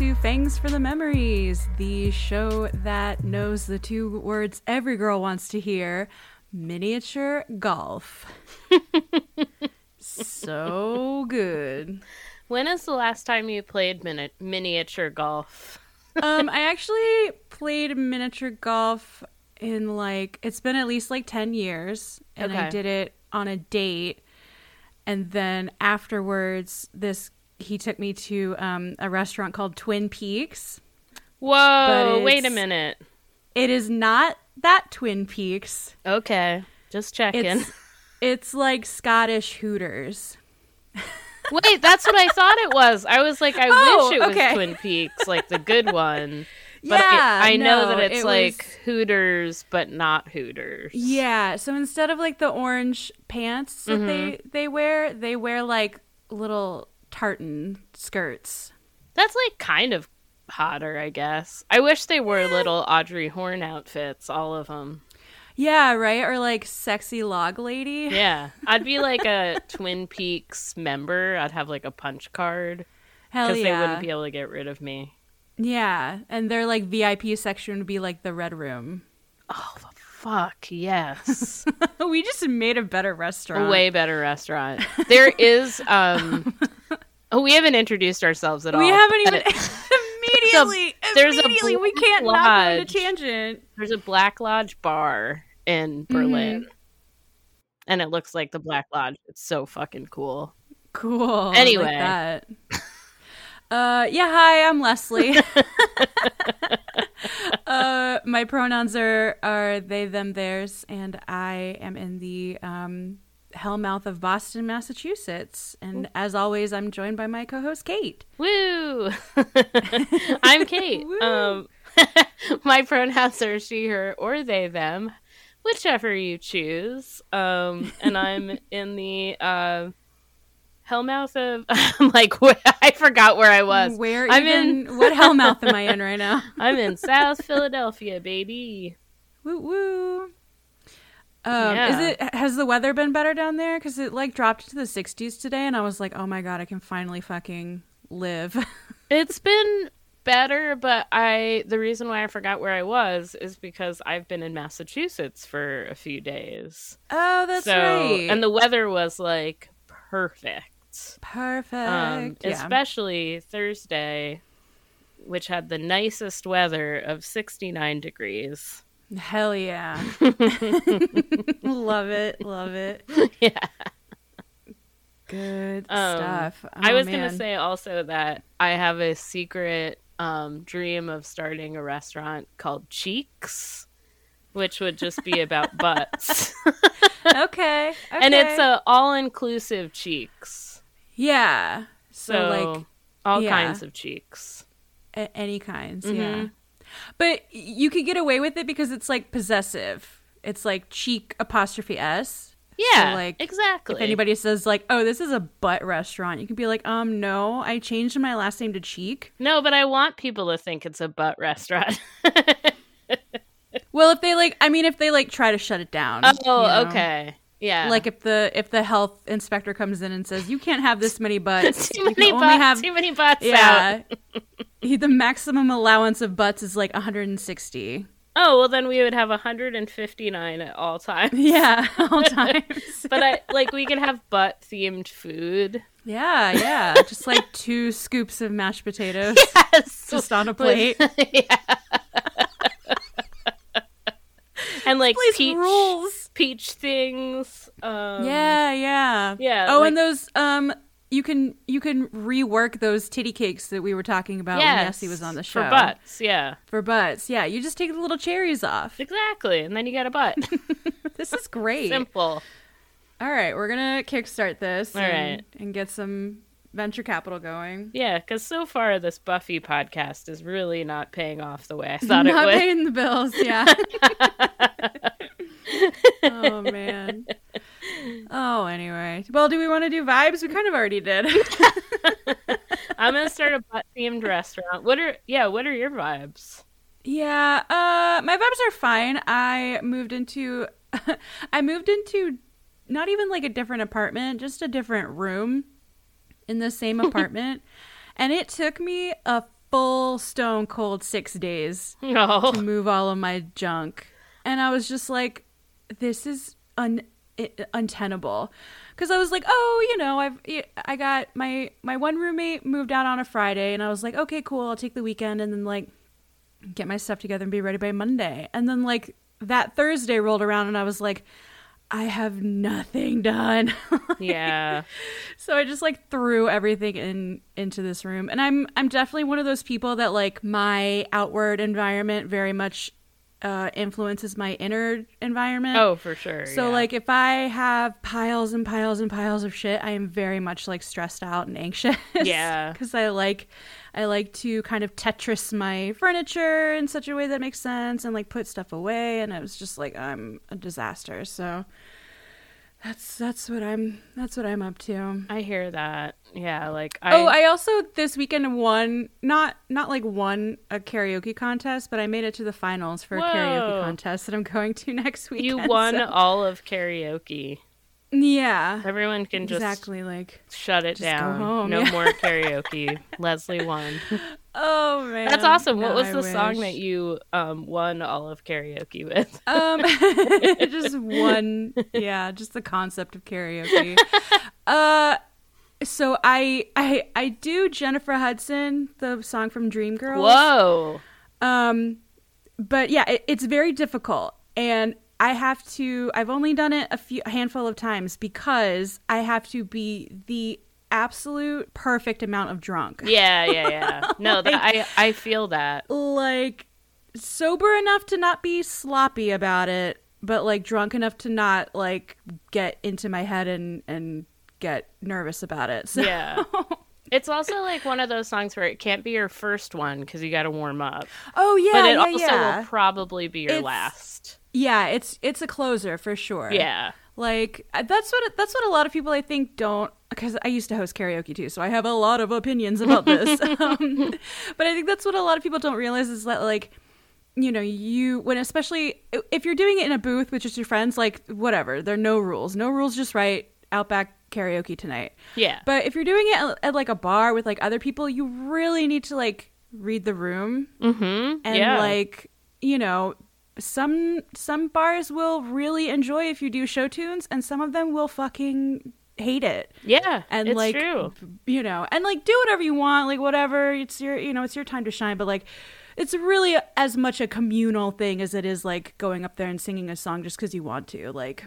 to Fangs for the Memories, the show that knows the two words every girl wants to hear miniature golf. so good. When is the last time you played mini- miniature golf? um, I actually played miniature golf in like it's been at least like 10 years and I did it on a date and then afterwards this he took me to um, a restaurant called Twin Peaks. Whoa, wait a minute. It is not that Twin Peaks. Okay, just checking. It's it's like Scottish Hooters. Wait, that's what I thought it was. I was like, I Oh, wish it was. Twin Peaks, like the good one. But yeah, I, I know that it's it like was- Hooters, but not Hooters. Yeah, so instead of like the orange pants that they Mm-hmm. they wear, they wear like little tartan skirts. That's like kind of hotter, I guess. I wish they wore little Audrey Horne outfits, all of them. Yeah, right? Or like sexy log lady. Yeah, I'd be like a Twin Peaks member. I'd have like a punch card Hell because yeah. they wouldn't be able to get rid of me. Yeah, and their like VIP section would be like the red room. Oh fuck yes! we just made a better restaurant. a restaurant. way better restaurant. There is. um oh, We haven't introduced ourselves at all. we haven't even it- immediately. there's a immediately, we can't not go into Lodge. tangent. There's a Black Lodge bar in Mm-hmm. Berlin, and it looks like the Black Lodge. It's so fucking cool. Cool. I like Anyway. that. Uh, yeah. Hi, I'm Leslie. uh, my pronouns are are they, them, theirs, and I am in the um, hellmouth of Boston, Massachusetts. And as always, I'm joined by my co-host Kayte. Woo! I'm Kayte. Woo. um, my pronouns are she, her, or they, them, whichever you choose. Um, and I'm in the uh, hellmouth of. I'm like, I forgot where I was. Where I'm even? in. what hellmouth am I in right now? I'm in South Philadelphia, baby. Woo woo. Um, Yeah. Is it has the weather been better down there? Because it like dropped to the 60s today, and I was like, oh my god, I can finally fucking live. It's been better, but I the reason why I forgot where I was is because I've been in Massachusetts for a few days. oh, that's so right. and the weather was like perfect. Perfect. Um, yeah. especially Thursday, which had the nicest weather of 69 degrees. Hell yeah. love it. Love it. yeah. Good Um, stuff. I Oh, was going to say also that I have a secret um, dream of starting a restaurant called Cheeks, which would just be about butts. okay. and it's okay. a all-inclusive cheeks. Yeah. So, So, like all yeah. kinds of cheeks. a- any kinds, Mm-hmm. yeah. But you could get away with it because it's like possessive. It's like cheek apostrophe s. Yeah, like, exactly. If anybody says like, "Oh, this is a butt restaurant," you can be like, "Um, no, I changed my last name to Cheek." No, but I want people to think it's a butt restaurant. Well, if they like, I mean, if they like try to shut it down. oh, you know? okay. Yeah. Like if the if the health inspector comes in and says you can't have this many butts, too you many butts. have too many butts out. yeah. He- the maximum allowance of butts is like 160. Oh, well then we would have 159 at all times. Yeah, all times. But I like we could have butt themed food. yeah, yeah, just like two scoops of mashed potatoes Yes. just on a plate. yeah. and like peach rules. peach things. Um, Yeah, yeah, yeah, Oh, like- and those um, you can you can rework those titty cakes that we were talking about when yes, Nessie was on the show for butts. Yeah, For butts, yeah. You just take the little cherries off. exactly, and then you get a butt. This is great. Simple. All right, we're gonna kickstart this. All and, right. and get some venture capital going. Yeah, because so far this Buffy podcast is really not paying off the way I thought it Not paying the bills, yeah. oh man. Oh, anyway. Well, do we want to do vibes? We kind of already did. I'm gonna start a butt themed restaurant. What are yeah? What are your vibes? yeah. Uh, my vibes are fine. I moved into, I moved into, not even like a different apartment, just a different room in the same apartment, and it took me a full stone cold six days No. to move all of my junk. And I was just like, this is un- untenable. Because I was like, oh, you know, I've I got my my one roommate moved out on a Friday, and I was like, okay, cool, I'll take the weekend, and then like get my stuff together and be ready by Monday. And then like that Thursday rolled around, and I was like, I have nothing done. Yeah. So I just like threw everything in into this room. And I'm I'm definitely one of those people that like my outward environment very much uh influences my inner environment. Oh, for sure. So yeah. like if I have piles and piles and piles of shit, I am very much like stressed out and anxious. Yeah. Cuz I like I like to kind of Tetris my furniture in such a way that makes sense and like put stuff away and I was just like I'm a disaster. So that's that's what I'm that's what I'm up to. I hear that. Yeah, like I Oh, I also this weekend won not not like won a karaoke contest, but I made it to the finals for a karaoke contest that I'm going to next week. you won so- all of karaoke. Yeah. Everyone can just exactly like shut it down. no yeah. more karaoke. Leslie won. oh man. That's awesome. What was I the song that you um won all of karaoke with? um just one yeah, just the concept of karaoke. uh so I I I do Jennifer Hudson, the song from Dreamgirls. Whoa. Um, but yeah, it, it's very difficult, and I have to. I've only done it a few a handful of times because I have to be the absolute perfect amount of drunk. Yeah, yeah, yeah. No, that I I feel that. Like sober enough to not be sloppy about it, but like drunk enough to not like get into my head and and get nervous about it. So Yeah. It's also like one of those songs where it can't be your first one because you got to warm up, oh yeah, but it yeah, also yeah. will probably be your It's- last. Yeah, it's it's a closer for sure. Yeah. Like uh, that's what that's what a lot of people I think don't because I used to host karaoke too, so I have a lot of opinions about this. um, but I think that's what a lot of people don't realize is that like you know you when especially if you're doing it in a booth with just your friends, like whatever, there are no rules, no rules, just right. Outback karaoke tonight. Yeah. But if you're doing it at, at like a bar with like other people, you really need to like read the room mm-hmm. and yeah. like you know some some bars will really enjoy if you do show tunes and some of them will fucking hate it yeah. and like true. you know and like do whatever you want like whatever it's your you know it's your time to shine but like it's really as much a communal thing as it is like going up there and singing a song just because you want to like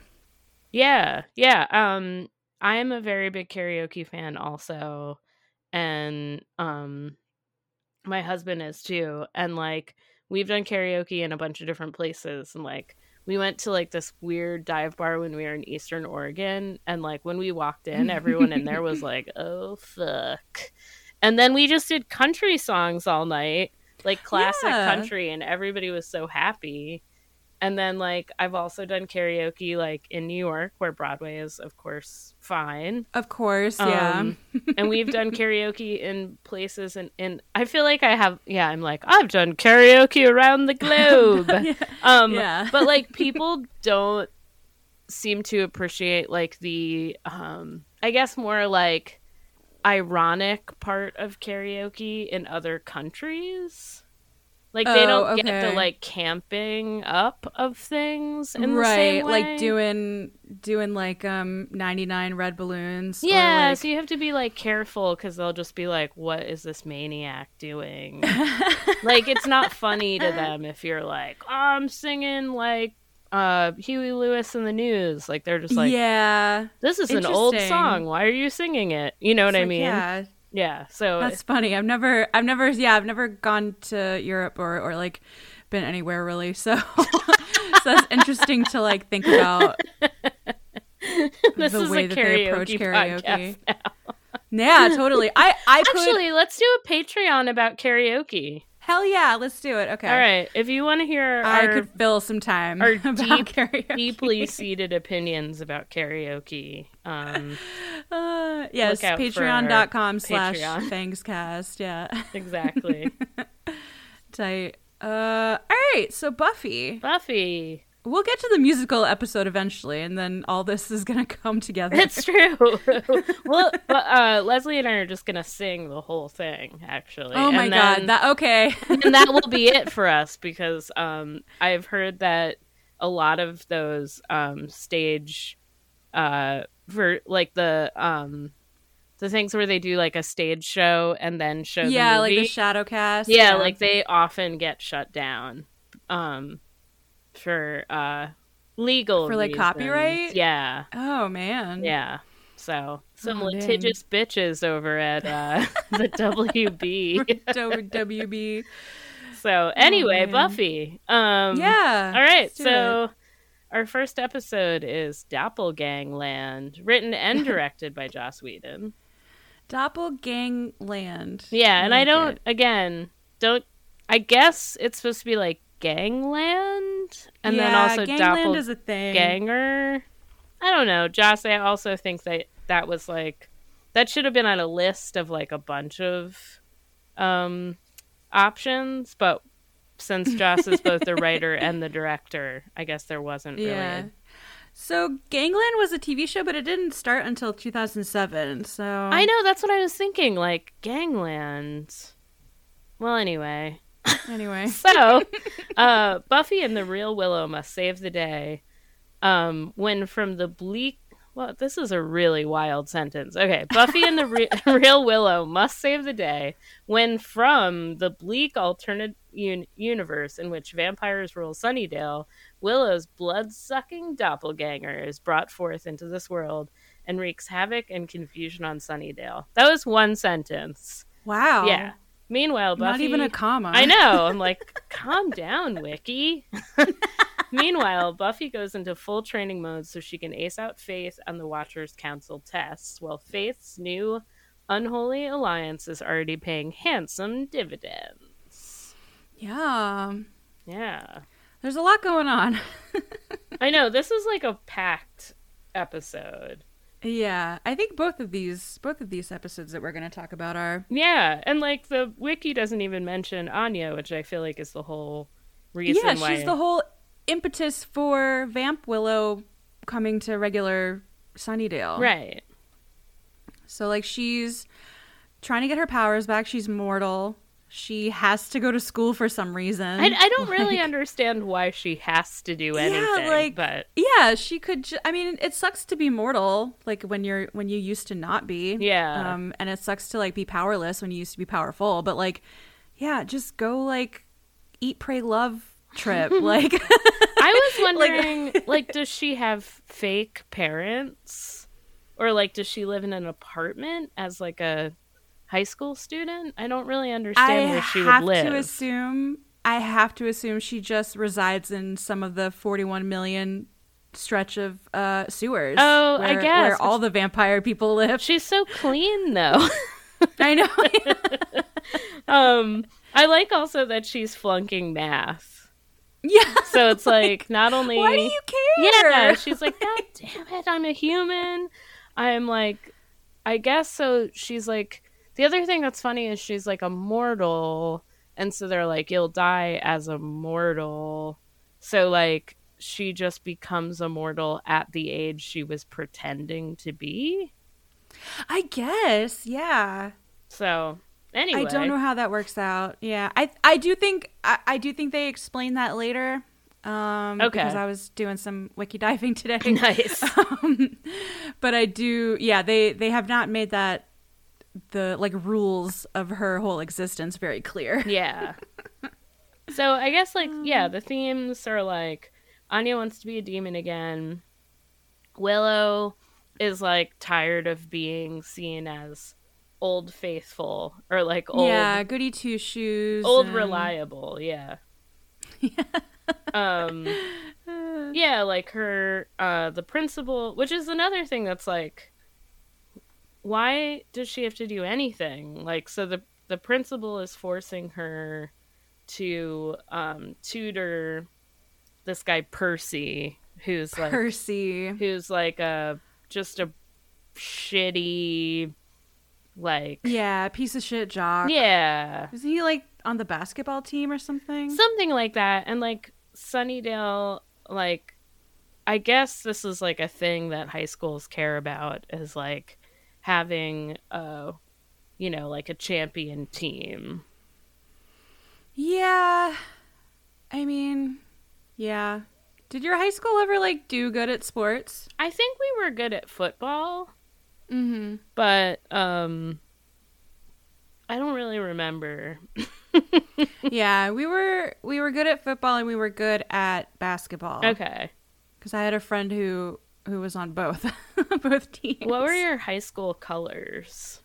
Yeah, yeah. Um, I am a very big karaoke fan, also, and um, my husband is too. And like, we've done karaoke in a bunch of different places, and like, we went to like this weird dive bar when we were in Eastern Oregon, and like when we walked in, everyone in there was like, "Oh fuck," and then we just did country songs all night, like classic Yeah. country, and everybody was so happy. And then like I've also done karaoke like in New York where Broadway is of course fine. of course yeah Um, and we've done karaoke in places and and I feel like I have yeah, I'm like I've done karaoke around the globe. Um Yeah. but like people don't seem to appreciate like the um I guess more like ironic part of karaoke in other countries. Like they Oh, don't get the like camping up of things in the right same way. like doing doing like um 99 red balloons or, Yeah, like- so you have to be like careful because they'll just be like, "What is this maniac doing?" like it's not funny to them if you're like, oh, "I'm singing like uh Huey Lewis in the news." Like they're just like, yeah "This is an old song. Why are you singing it?" You know what I mean? yeah Yeah. So That's funny. I've never, I've never, yeah, I've never gone to Europe or, or like been anywhere really. So, so that's interesting to like think about this the is way a that they approach karaoke. Yeah, totally. I, I could, Actually, let's do a Patreon about karaoke. Hell yeah, let's do it. Okay. All right. If you want to hear I our could fill some time our deep, deeply seated opinions about karaoke, um, Uh, yes, Look out for patreon.com slash Patreon. fangscast. Yeah. exactly. Tight. Uh, all right. So Buffy. Buffy. We'll get to the musical episode eventually, and then all this is gonna come together. It's true. well, uh, Leslie and I are just gonna sing the whole thing, actually. oh my And god! then- That okay? and that will be it for us because um, I've heard that a lot of those um, stage, uh, for like the um, the things where they do like a stage show and then show yeah, the like the shadow cast. yeah, like they often get shut down, um, for uh, legal For, like, reasons. copyright? Yeah, Oh man. yeah. So some Oh, dang. litigious bitches over at uh, the WB. WB. So anyway, man. Buffy. Um, Yeah. All right. So it. our first episode is Doppelgangland, written and directed by Joss Whedon. Doppelgangland. Yeah, and I like don't. it. Again, don't. I guess it's supposed to be like Gangland, and then also Gangland is a thing. Doppelganger. I don't know, Joss. I also think that that was like that should have been on a list of like a bunch of um options, but since Joss is both the writer and the director, I guess there wasn't really. Yeah. a- So Gangland was a TV show, but it didn't start until 2007. So I know that's what I was thinking. Like Gangland. Well, anyway. Anyway, So, uh, Buffy and the real Willow must save the day. Um, when from the bleak. Well, this is a really wild sentence. Okay, Buffy and the re- real Willow must save the day when from the bleak alternate un- universe in which vampires rule Sunnydale, Willow's blood-sucking doppelganger is brought forth into this world and wreaks havoc and confusion on Sunnydale. That was one sentence. wow. Yeah. Meanwhile, Buffy Not even a comma. I know. I'm like, calm down, Wiki. Meanwhile, Buffy goes into full training mode so she can ace out Faith on the Watchers Council tests, while Faith's new unholy alliance is already paying handsome dividends. Yeah. Yeah. There's a lot going on. I know. This is like a packed episode. Yeah, I think both of these both of these episodes that we're going to talk about are Yeah. And like the wiki doesn't even mention Anya, which I feel like is the whole reason Yeah, why. she's the whole impetus for Vamp Willow coming to regular Sunnydale. Right. So like she's trying to get her powers back. She's mortal. She has to go to school for some reason. I, I don't really understand why she has to do anything. Yeah, like- but Yeah, she could. Ju- I mean, it sucks to be mortal, like when you're when you used to not be. Yeah. Um, and it sucks to like be powerless when you used to be powerful. But like, yeah, just go like eat, pray, love trip. like, I was Like- wondering, like, does she have fake parents, or like, does she live in an apartment as like a high school student? I don't really understand I where she would live. I have to assume. I have to assume she just resides in some of the 41 million stretch of uh, sewers. Oh, I guess, where all the vampire people live. She's so clean, though. I know. um, I like also that she's flunking math. yeah. So it's like not only Why do you care? Yeah, she's like, God damn it, I'm a human. I'm like, I guess so. She's like, the other thing that's funny is she's like a mortal, and so they're like, you'll die as a mortal. So like, she just becomes a mortal at the age she was pretending to be. I guess. Yeah. So anyway, I don't know how that works out. Yeah, I I do think I, I do think they explain that later. Um, Okay. Because I was doing some wiki diving today. Nice. um, but I do. Yeah, they they have not made that the like rules of her whole existence very clear. Yeah. so I guess like yeah, the themes are like Anya wants to be a demon again. Willow is like tired of being seen as old faithful or like old yeah, goody two shoes. old and- reliable, yeah. um yeah, like her uh the principal, which is another thing that's like why does she have to do anything? Like so the the principal is forcing her to um tutor this guy Percy who's like Percy. who's like a just a shitty like Yeah, piece of shit jock. yeah Isn't he like on the basketball team or something? something like that and like sunnydale like I guess this is like a thing that high schools care about is like having a you know, like a champion team. Yeah. I mean, yeah. Did your high school ever like do good at sports? I think we were good at football, Mm-hmm. but um I don't really remember. yeah, we were we were good at football and we were good at basketball. Okay. Because I had a friend who who was on both both teams. What were your high school colors?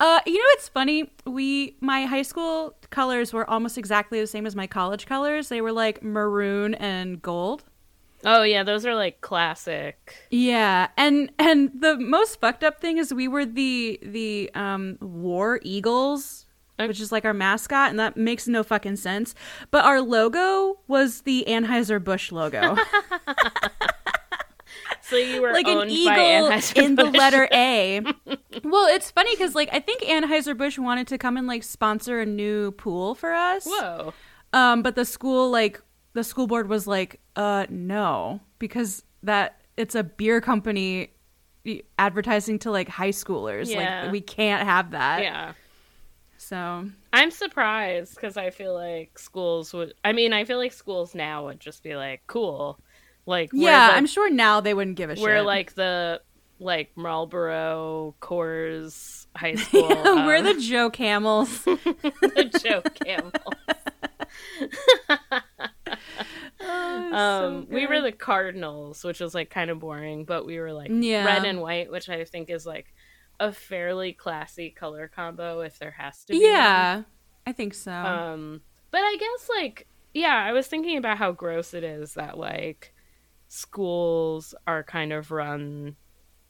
Uh, you know it's funny? We my high school colors were almost exactly the same as my college colors. They were like maroon and gold. Oh yeah, those are like classic. Yeah, and and the most fucked up thing is we were the the um war eagles, Okay. which is like our mascot, and that makes no fucking sense. But our logo was the Anheuser Busch logo, So you were like an eagle in the letter A. well, it's funny because like I think Anheuser Busch wanted to come and like sponsor a new pool for us. Whoa. Um, but the school like the school board was like, uh, no, because that it's a beer company advertising to like high schoolers. Yeah. Like we can't have that. Yeah. So I'm surprised because I feel like schools would. I mean, I feel like schools now would just be like, cool. Like, yeah, the- I'm sure now they wouldn't give a shit. we're like the like Marlboro Coors High School. we're um, the Joe Camels. the Joe Camel. um, we were the Cardinals, which was like kind of boring, but we were like Yeah. red and white, which I think is like a fairly classy color combo if there has to be. one. yeah, I think so. Um, but I guess like yeah, I was thinking about how gross it is that like schools are kind of run,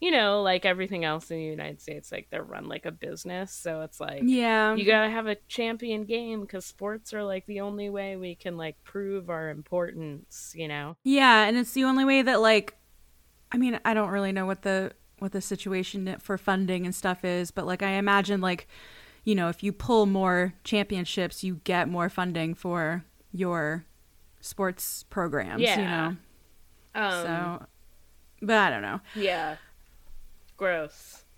you know, like everything else in the United States, like they're run like a business. So it's like yeah, you gotta have a champion game because sports are like the only way we can like prove our importance. You know? yeah, and it's the only way that like, I mean, I don't really know what the what the situation for funding and stuff is, but like I imagine like, you know, if you pull more championships, you get more funding for your sports programs. You Yeah. know, Um, so, but I don't know. yeah, gross.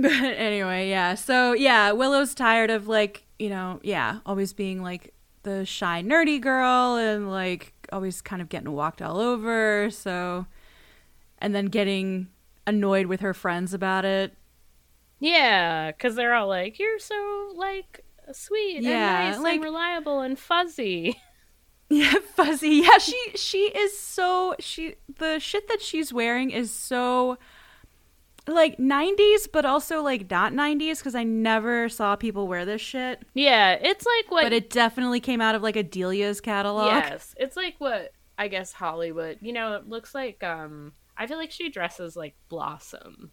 But anyway, yeah. So yeah, Willow's tired of like, you know, yeah, always being like the shy nerdy girl and like always kind of getting walked all over. So and then getting annoyed with her friends about it. Yeah, because they're all like, "You're so like sweet Yeah, and nice like- and reliable and fuzzy." Yeah, fuzzy. Yeah, she she is so she the shit that she's wearing is so like 90s but also like not 90s cuz I never saw people wear this shit. Yeah, it's like what But it definitely came out of like a Delia's catalog. Yes, it's like what I guess Hollywood. You know, it looks like um. I feel like she dresses like Blossom,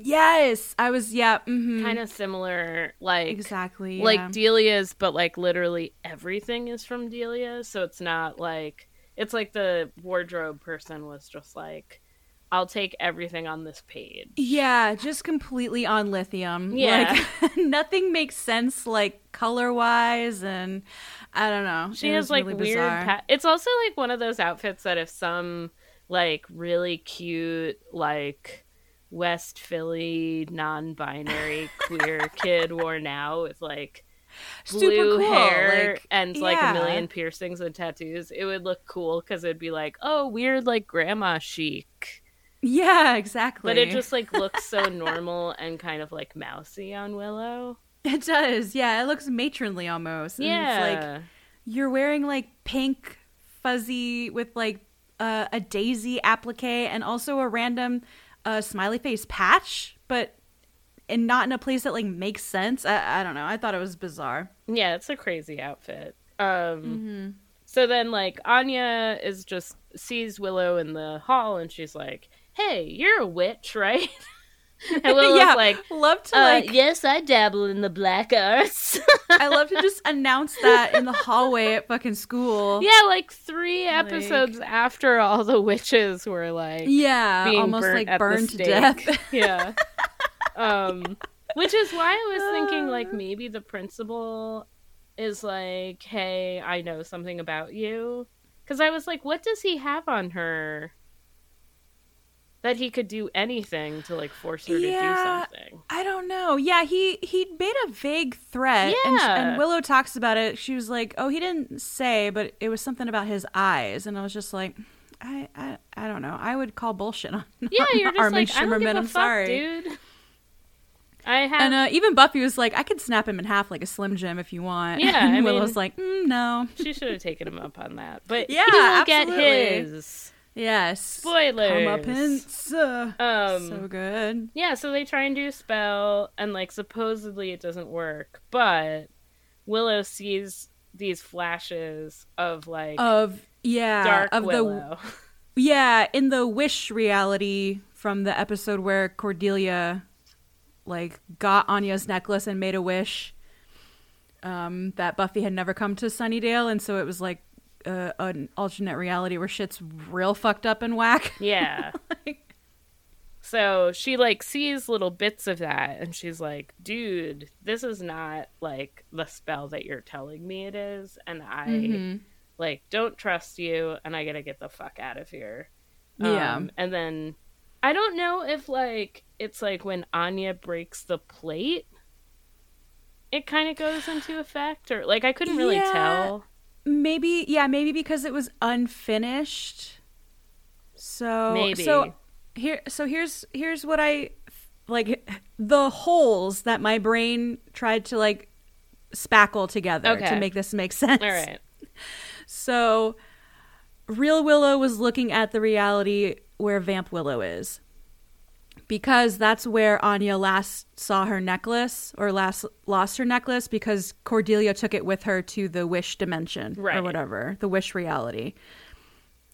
Yes, I was. Yeah, mm-hmm. kind of similar, like exactly. like. Delia's, but like literally everything is from Delia. So it's not like it's like the wardrobe person was just like, I'll take everything on this page. yeah, just completely on lithium. Yeah. like, nothing makes sense, like color wise, and I don't know. She It has like really weird. Pa- it's also like one of those outfits that if some like really cute like West Philly non-binary queer kid wore now with like Super blue cool, hair like, and like yeah. a million piercings and tattoos, it would look cool because it'd be like, oh, weird like grandma chic. Yeah, exactly. But it just like looks so normal and kind of like mousy on Willow. it does. Yeah, it looks matronly almost. and Yeah. it's like you're wearing like pink fuzzy with like uh, a daisy applique and also a random uh, smiley face patch, but and not in a place that like makes sense. I, I don't know. I thought it was bizarre. Yeah, it's a crazy outfit. Um Mm-hmm. so then like Anya is just sees Willow in the hall and she's like, "Hey, you're a witch, right?" and yeah, like, love to uh, like. "Yes, I dabble in the black arts." I love to just announce that in the hallway at fucking school. yeah, like 3 Like- episodes after all the witches were like Yeah, being almost burnt like burned to death. yeah. Um which is why I was thinking like maybe the principal is like, "Hey, I know something about you." Because I was like, what does he have on her that he could do anything to like force her Yeah. to do something? I don't know. Yeah, he he made a vague threat, and, Yeah. and Willow talks about it. She was like, "Oh, he didn't say, but it was something about his eyes," and I was just like, "I I, I don't know. I would call bullshit on Yeah, on you're just Armin like, I don't give a I'm fuck, sorry, dude. I have And uh, even Buffy was like, "I could snap him in half like a Slim Jim if you want." Yeah, and I Willow's mean- like, mm, "No." She should have taken him up on that. But Yeah, he will get his. Yes. Spoilers. Comeuppance. Uh, Um, so good. yeah, so they try and do a spell, and like supposedly it doesn't work, but Willow sees these flashes of like Of yeah, dark of the Willow. Yeah, in the wish reality from the episode where Cordelia like got Anya's necklace and made a wish um that Buffy had never come to Sunnydale and so it was like uh, an alternate reality where shit's real fucked up and whack. yeah. Like, So she like sees little bits of that, and she's like, "Dude, this is not like the spell that you're telling me it is, and I mhm. like don't trust you, and I gotta get the fuck out of here." Yeah. Um, and then I don't know if like it's like when Anya breaks the plate, it kind of goes into effect, or like I couldn't really Yeah. tell. Maybe yeah, maybe because it was unfinished. So Maybe. so here so here's here's what I like the holes that my brain tried to like spackle together Okay. to make this make sense. All right. So Real Willow was looking at the reality where Vamp Willow is. Because that's where Anya last saw her necklace or last lost her necklace because Cordelia took it with her to the wish dimension or whatever, the wish reality.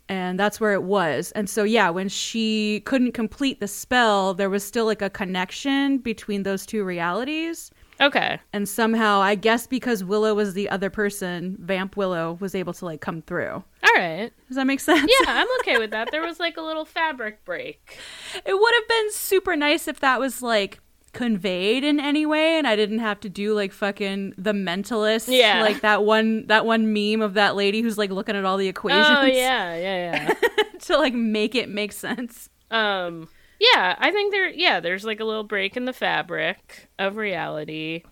And that's where it was. And so yeah, when she couldn't complete the spell, there was still like a connection between those two realities. Okay. And somehow, I guess because Willow was the other person, Vamp Willow was able to like come through. All right. Does that make sense? Yeah, I'm okay with that. There was like a little fabric break. it would have been super nice if that was like conveyed in any way and I didn't have to do like fucking the mentalist. Yeah. Like that one that one meme of that lady who's like looking at all the equations Oh yeah, yeah, yeah. to like make it make sense. um, yeah. I think there. Yeah, there's like a little break in the fabric of reality,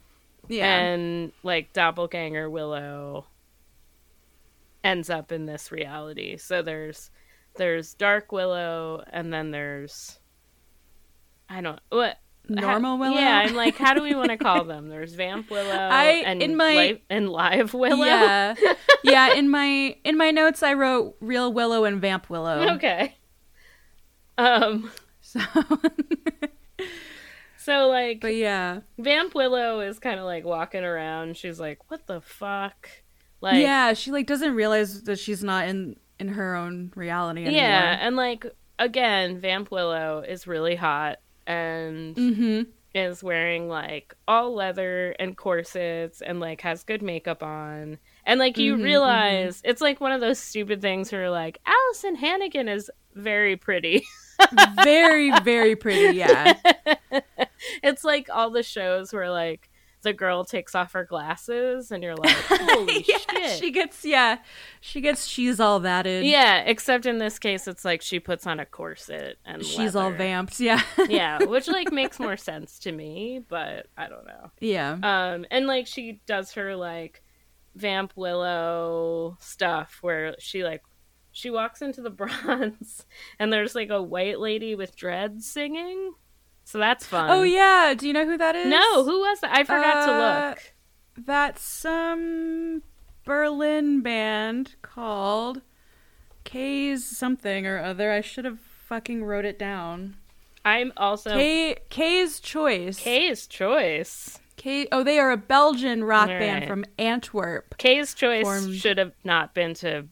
Yeah. and like doppelganger Willow ends up in this reality. So there's there's Dark Willow, and then there's I don't what. Normal how- Willow? Yeah, I'm like, how do we want to call them? There's Vamp Willow I- and in my- Li- and Live Willow. Yeah. yeah, in my in my notes I wrote Real Willow and Vamp Willow. Okay. Um. So So like, but yeah. Vamp Willow is kind of like walking around. She's like, "What the fuck?" Like, yeah, she like doesn't realize that she's not in in her own reality anymore. yeah, and like again, Vamp Willow is really hot and Mm-hmm. is wearing like all leather and corsets and like has good makeup on. And like you Mhm, realize it's like one of those stupid things where like Alyson Hannigan is very pretty. very, very pretty, yeah. it's like all the shows where like the girl takes off her glasses and you're like, holy yeah, shit. she gets yeah, she gets she's all thatted. Yeah, except in this case, it's like she puts on a corset and she's all leather. vamped. Yeah, yeah, which like makes more sense to me, but I don't know. yeah, Um, and like she does her like vamp willow stuff where she like she walks into the bronze and there's like a white lady with dreads singing, so that's fun. oh yeah. Do you know who that is? No, who was that? I forgot to Uh, look. That's some Berlin band called K's something or other. I should have fucking wrote it down. I'm also K K's Choice. K's choice. K. Oh, they are a Belgian rock All band from Antwerp. K's choice Formed- should have not been to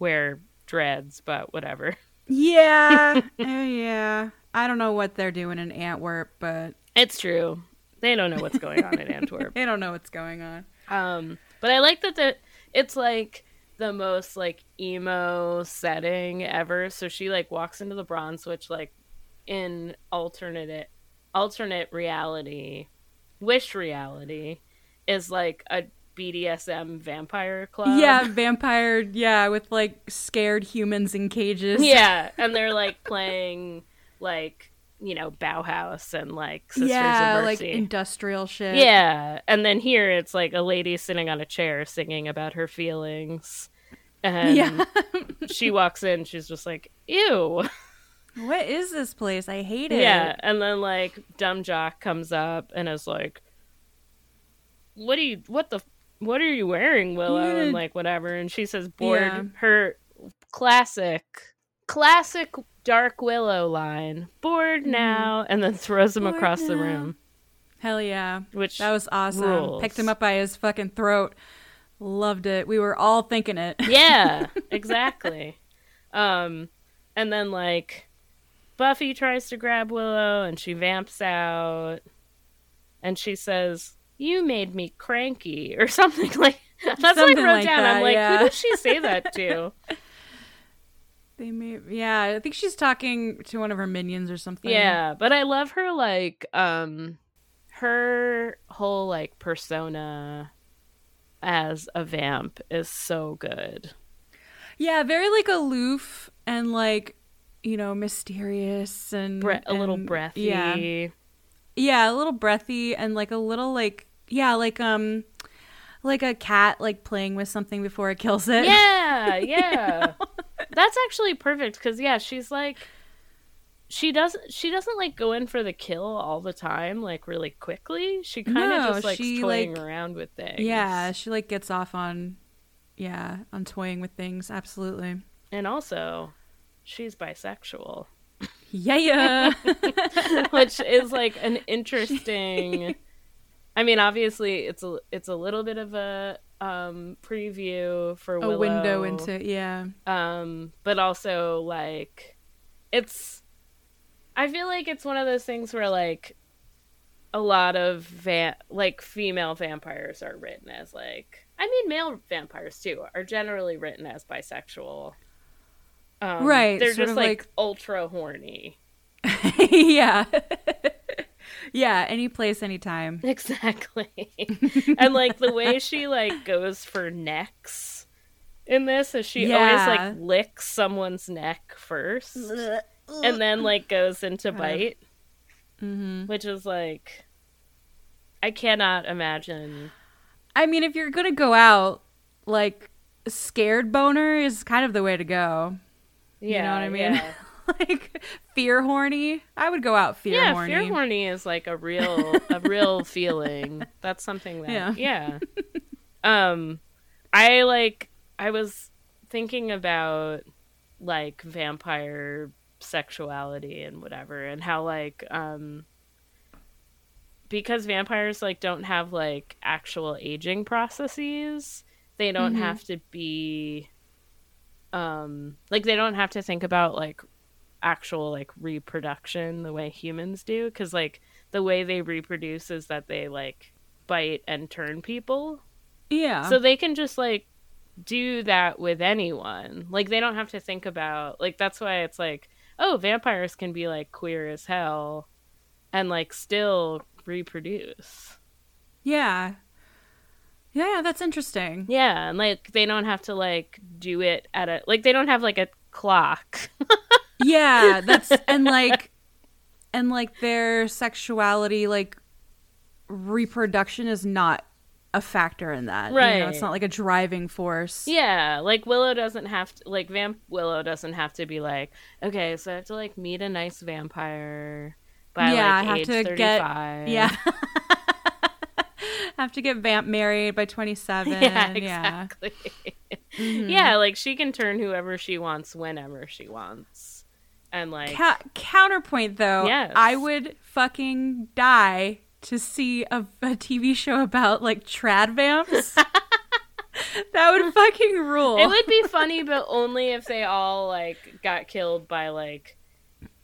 wear dreads, but whatever. Yeah, uh, yeah. I don't know what they're doing in Antwerp, but It's true. They don't know what's going on in Antwerp. they don't know what's going on. Um, but I like that the it's like the most like emo setting ever. So she like walks into the bronze switch like in alternate alternate reality, wish reality is like a BDSM vampire club. yeah, vampire. Yeah, with like scared humans in cages. yeah, and they're like playing like you know Bauhaus and like Sisters yeah, of like industrial shit. yeah, and then here it's like a lady sitting on a chair singing about her feelings, and yeah. she walks in. She's just like, "Ew." what is this place? I hate it. Yeah, and then like dumb jock comes up and is like, "What do you? What the? What are you wearing, Willow?" Yeah. And like whatever, and she says, "Bored." Yeah. Her classic, classic Dark Willow line, "Bored now," and then throws him Mm-hmm. Bored across the room, Hell yeah. which That was awesome. Rules. Picked him up by his fucking throat. Loved it. We were all thinking it. yeah, exactly. Um, and then like Buffy tries to grab Willow, and she vamps out, and she says, "You made me cranky," or something like. That's what Something I wrote like down. that, I'm like, yeah. who does she say that to? They may, yeah, I think she's talking to one of her minions or something. yeah, but I love her like um her whole like persona as a vamp is so good. Yeah, very like aloof and like, you know, mysterious and Bre- a little and- breathy. Yeah. Yeah, a little breathy and like a little like yeah, like um like a cat like playing with something before it kills it. Yeah, yeah. That's actually perfect because yeah, she's like she doesn't she doesn't like go in for the kill all the time like really quickly. She kind of No, just likes she, toying like- around with things. Yeah, she like gets off on yeah, on toying with things. Absolutely. and also she's bisexual, Yeah, yeah. which is like an interesting. I mean, obviously, it's a it's a little bit of a um preview for a Willow. window into yeah. um but also like it's i feel like it's one of those things where like a lot of va- like female vampires are written as like i mean male vampires too are generally written as bisexual um, Right, they're just like, like- ultra horny yeah. yeah, any place, anytime. exactly and like the way she like goes for necks in this is she always like licks someone's neck first and then like goes into bite, hmm which is like I cannot imagine. I mean, if you're gonna go out, like scared boner is kind of the way to go. Yeah, you know what I mean? Yeah, like fear horny. I would go out fear yeah horny. fear horny is like a real a real feeling. That's something that Yeah. yeah. Um, I like I was thinking about like vampire sexuality and whatever, and how like um because vampires like don't have like actual aging processes they don't Mhm. have to be um like they don't have to think about like actual like reproduction the way humans do because like the way they reproduce is that they like bite and turn people Yeah. so they can just like do that with anyone like they don't have to think about like that's why it's like oh vampires can be like queer as hell and like still reproduce yeah. Yeah, that's interesting. yeah and like they don't have to like do it at a like they don't have like a clock Yeah, that's and like and like their sexuality like reproduction is not a factor in that. You know, Right. it's not like a driving force. yeah like willow doesn't have to like vamp willow doesn't have to be like okay so i have to like meet a nice vampire by Yeah, like I have age to get- 35 Yeah. Have to get vamp married by 27. yeah, Yeah. exactly. Mhm. Yeah, like she can turn whoever she wants whenever she wants. And like Ca- counterpoint though, Yes. I would fucking die to see a, a TV show about like trad vamps. that would fucking rule. it would be funny but only if they all like got killed by like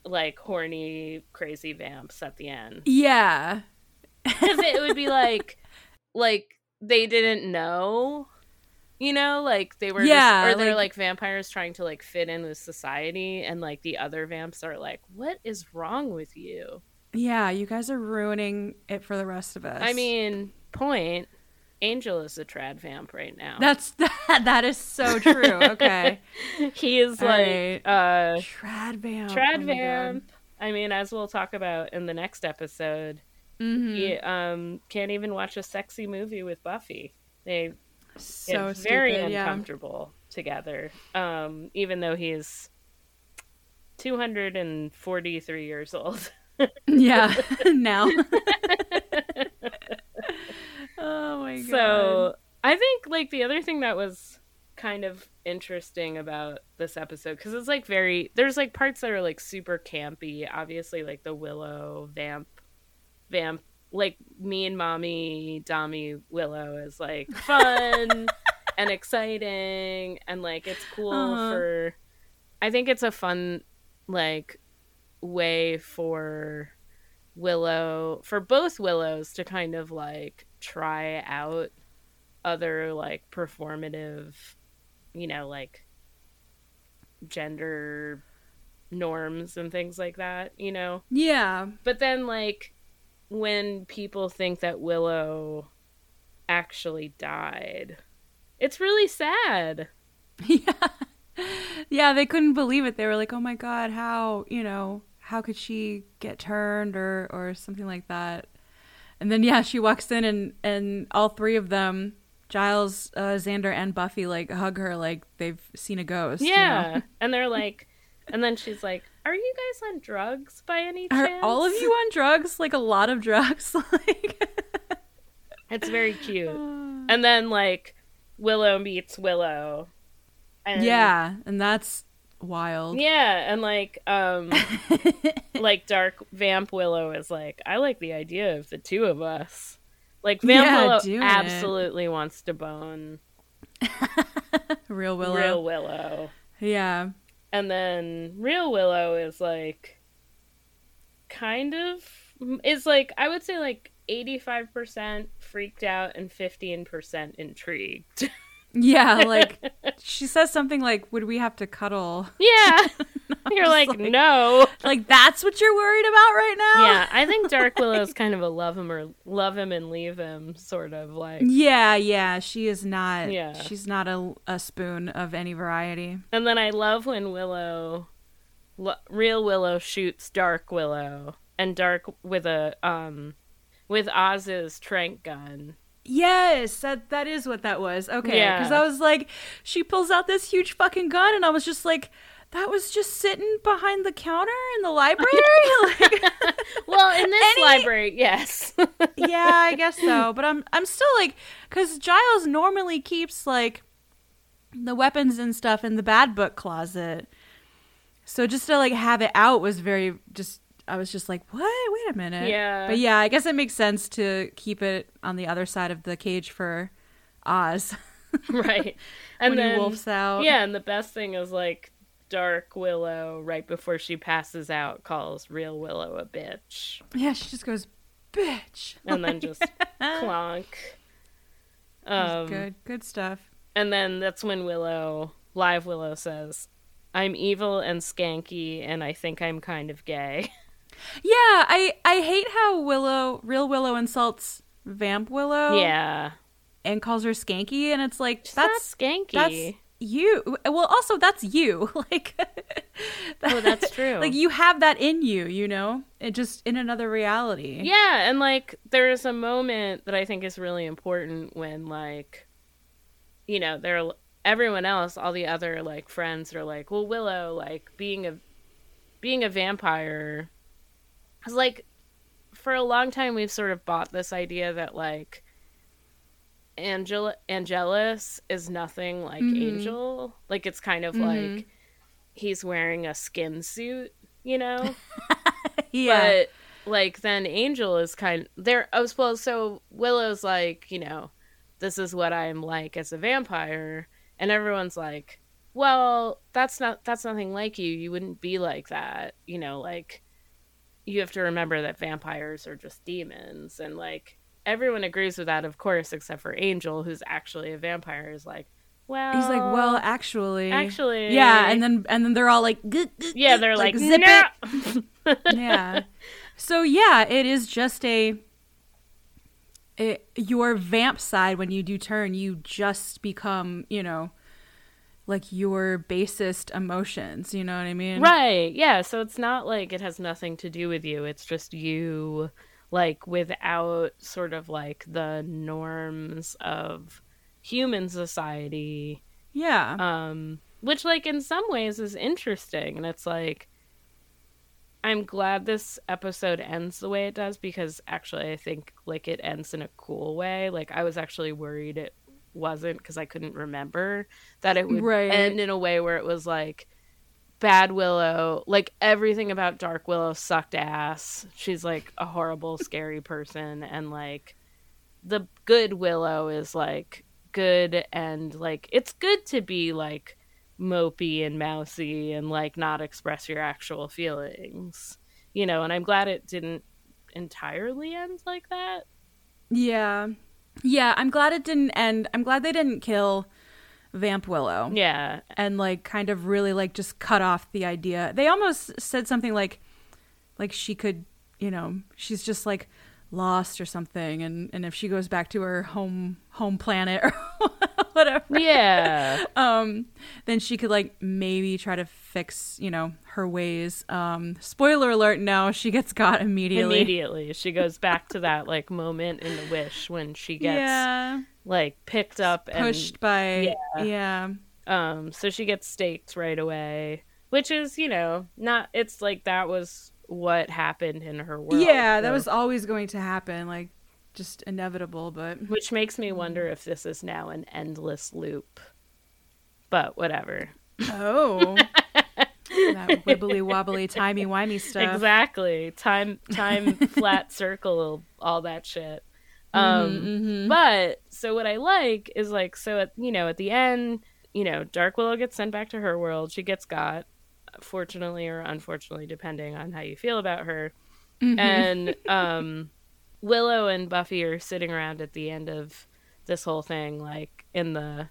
like horny crazy vamps at the end. yeah. Cuz it would be like like they didn't know you know like they were Yeah, just, or they're like- like vampires trying to like fit in with society and like the other vamps are like what is wrong with you Yeah, you guys are ruining it for the rest of us. I mean, point. Angel is a trad vamp right now. That's that. That is so true. Okay. he is All like right. uh Trad vamp. trad Oh vamp. I mean, as we'll talk about in the next episode. Mhm. he um can't even watch a sexy movie with Buffy. They So get very stupid, yeah. uncomfortable together. Um, even though he's two hundred and forty three years old. Yeah. now. oh my god. So I think like the other thing that was kind of interesting about this episode because it's like very there's like parts that are like super campy. Obviously, like the Willow vamp vamp like me and mommy Dami Willow is like fun and exciting and like it's cool Uh-huh. for I think it's a fun like way for Willow for both Willows to kind of like try out other like performative, you know, like gender norms and things like that, you know. yeah. But then like when people think that Willow actually died, it's really sad. Yeah. Yeah, they couldn't believe it. They were like, "Oh my god, how, you know, how could she get turned or or something like that?" And then yeah, she walks in and and all three of them, Giles, uh, Xander and Buffy like hug her like they've seen a ghost. you know? Yeah. and they're like and then she's like, "Are you guys on drugs by any chance? Are chance?" all of you on drugs? Like a lot of drugs? like It's very cute. And then like Willow meets Willow. And Yeah, and that's wild. Yeah, and like um like Dark Vamp Willow is like, I like the idea of the two of us. Like Vamp Yeah, Willow doing it. absolutely wants to bone Real Willow. Real Willow. Yeah. And then Real Willow is like kind of is like I would say like 85% freaked out and 15% intrigued. Yeah, like she says something like, "Would we have to cuddle?" yeah. You're like, like- "No." Like that's what you're worried about right now? Yeah, I think Dark Willow is kind of a love him or love him and leave him sort of like. Yeah, yeah, she is not. Yeah. she's not a, a spoon of any variety. And then I love when Willow, lo- real Willow shoots Dark Willow, and Dark with a um, with Oz's trank gun. Yes, that that is what that was. Okay, Yeah. because I was like, she pulls out this huge fucking gun, and I was just like, that was just sitting behind the counter in the library. like, Well, in this Any- library, yes. yeah, I guess so. But I'm I'm still like, because Giles normally keeps like the weapons and stuff in the bad book closet. So just to like have it out was very just. I was just like, what? Wait a minute. Yeah. But yeah, I guess it makes sense to keep it on the other side of the cage for Oz right. And when then he wolfs out. yeah, and the best thing is like Dark Willow right before she passes out calls Real Willow a bitch, Yeah, she just goes, bitch. and then just clonk. Um, good, good stuff. And then that's when Willow, live Willow says, I'm evil and skanky, and I think I'm kind of gay. Yeah, I I hate how Willow, real Willow, insults Vamp Willow. yeah. and calls her skanky, and it's like She's that's not skanky. that's you. Well, also that's you. like, Oh, that's true. Like you have that in you, you know, it just in another reality. Yeah, and like there's a moment that I think is really important when like you know, there everyone else, all the other like friends are like, "Well, Willow, like being a being a vampire cuz like for a long time we've sort of bought this idea that like Angel Angelus is nothing like Mhm. Angel. Like it's kind of Mhm. like he's wearing a skin suit, you know? yeah, But like then Angel is kind there oh well so Willow's like, you know, this is what I'm like as a vampire and everyone's like, Well, that's not that's nothing like you. You wouldn't be like that. You know, like you have to remember that vampires are just demons and like everyone agrees with that of course except for Angel who's actually a vampire is like, Well he's like, well, actually, actually yeah, and then and then they're all like, "Gah, gah, Yeah, they're like, zip no! it. yeah. So yeah, it is just a it, your vamp side when you do turn, you just become, you know, like your basest emotions. You know what I mean? Right. Yeah. So it's not like it has nothing to do with you. It's just you, like, without sort of like the norms of human society. Yeah. Um, which, like, in some ways is interesting. And it's like, I'm glad this episode ends the way it does because actually I think like it ends in a cool way. Like I was actually worried it wasn't because I couldn't remember that it would Right. end in a way where it was like bad Willow, like everything about Dark Willow sucked ass. She's like a horrible, scary person, and like the good Willow is like good and like it's good to be like mopey and mousy and like not express your actual feelings, you know. And I'm glad it didn't entirely end like that. Yeah. Yeah, I'm glad it didn't end. I'm glad they didn't kill Vamp Willow. Yeah, And like kind of really like just cut off the idea. They almost said something like like she could, you know, she's just like lost or something and and if she goes back to her home home planet or whatever. yeah. um then she could like maybe try to fix you know her ways um spoiler alert no she gets got immediately Immediately, she goes back to that like moment in the wish when she gets yeah like picked up and pushed by yeah. yeah Um, so she gets staked right away, which is, you know, not. It's like that was what happened in her world. yeah that so- was always going to happen like just inevitable but which makes me wonder if this is now an endless loop. But whatever. oh that wibbly wobbly timey wimey stuff Exactly. Time, time, flat circle, all that shit. Um, Mhm, But so what I like is like so at you know at the end, you know, Dark Willow gets sent back to her world. She gets got, fortunately or unfortunately, depending on how you feel about her. mhm. And um, Willow and Buffy are sitting around at the end of this whole thing, like in the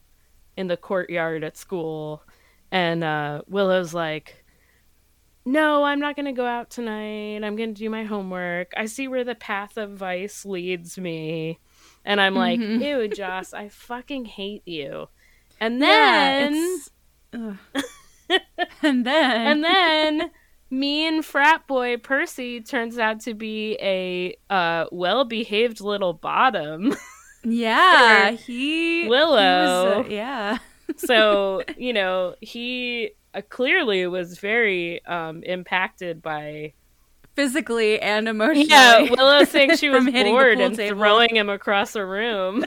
in the courtyard at school, and uh, Willow's like. No, I'm not going to go out tonight. I'm going to do my homework. I see where the path of vice leads me. And I'm like, Mhm. ew, Joss, I fucking hate you. And then, ugh. and then and then, mean frat boy Percy turns out to be a uh, well-behaved little bottom. yeah he he Willow. was, uh, yeah so you know he uh, clearly was very um, impacted by physically and emotionally yeah willow saying she was bored and table. throwing him across a room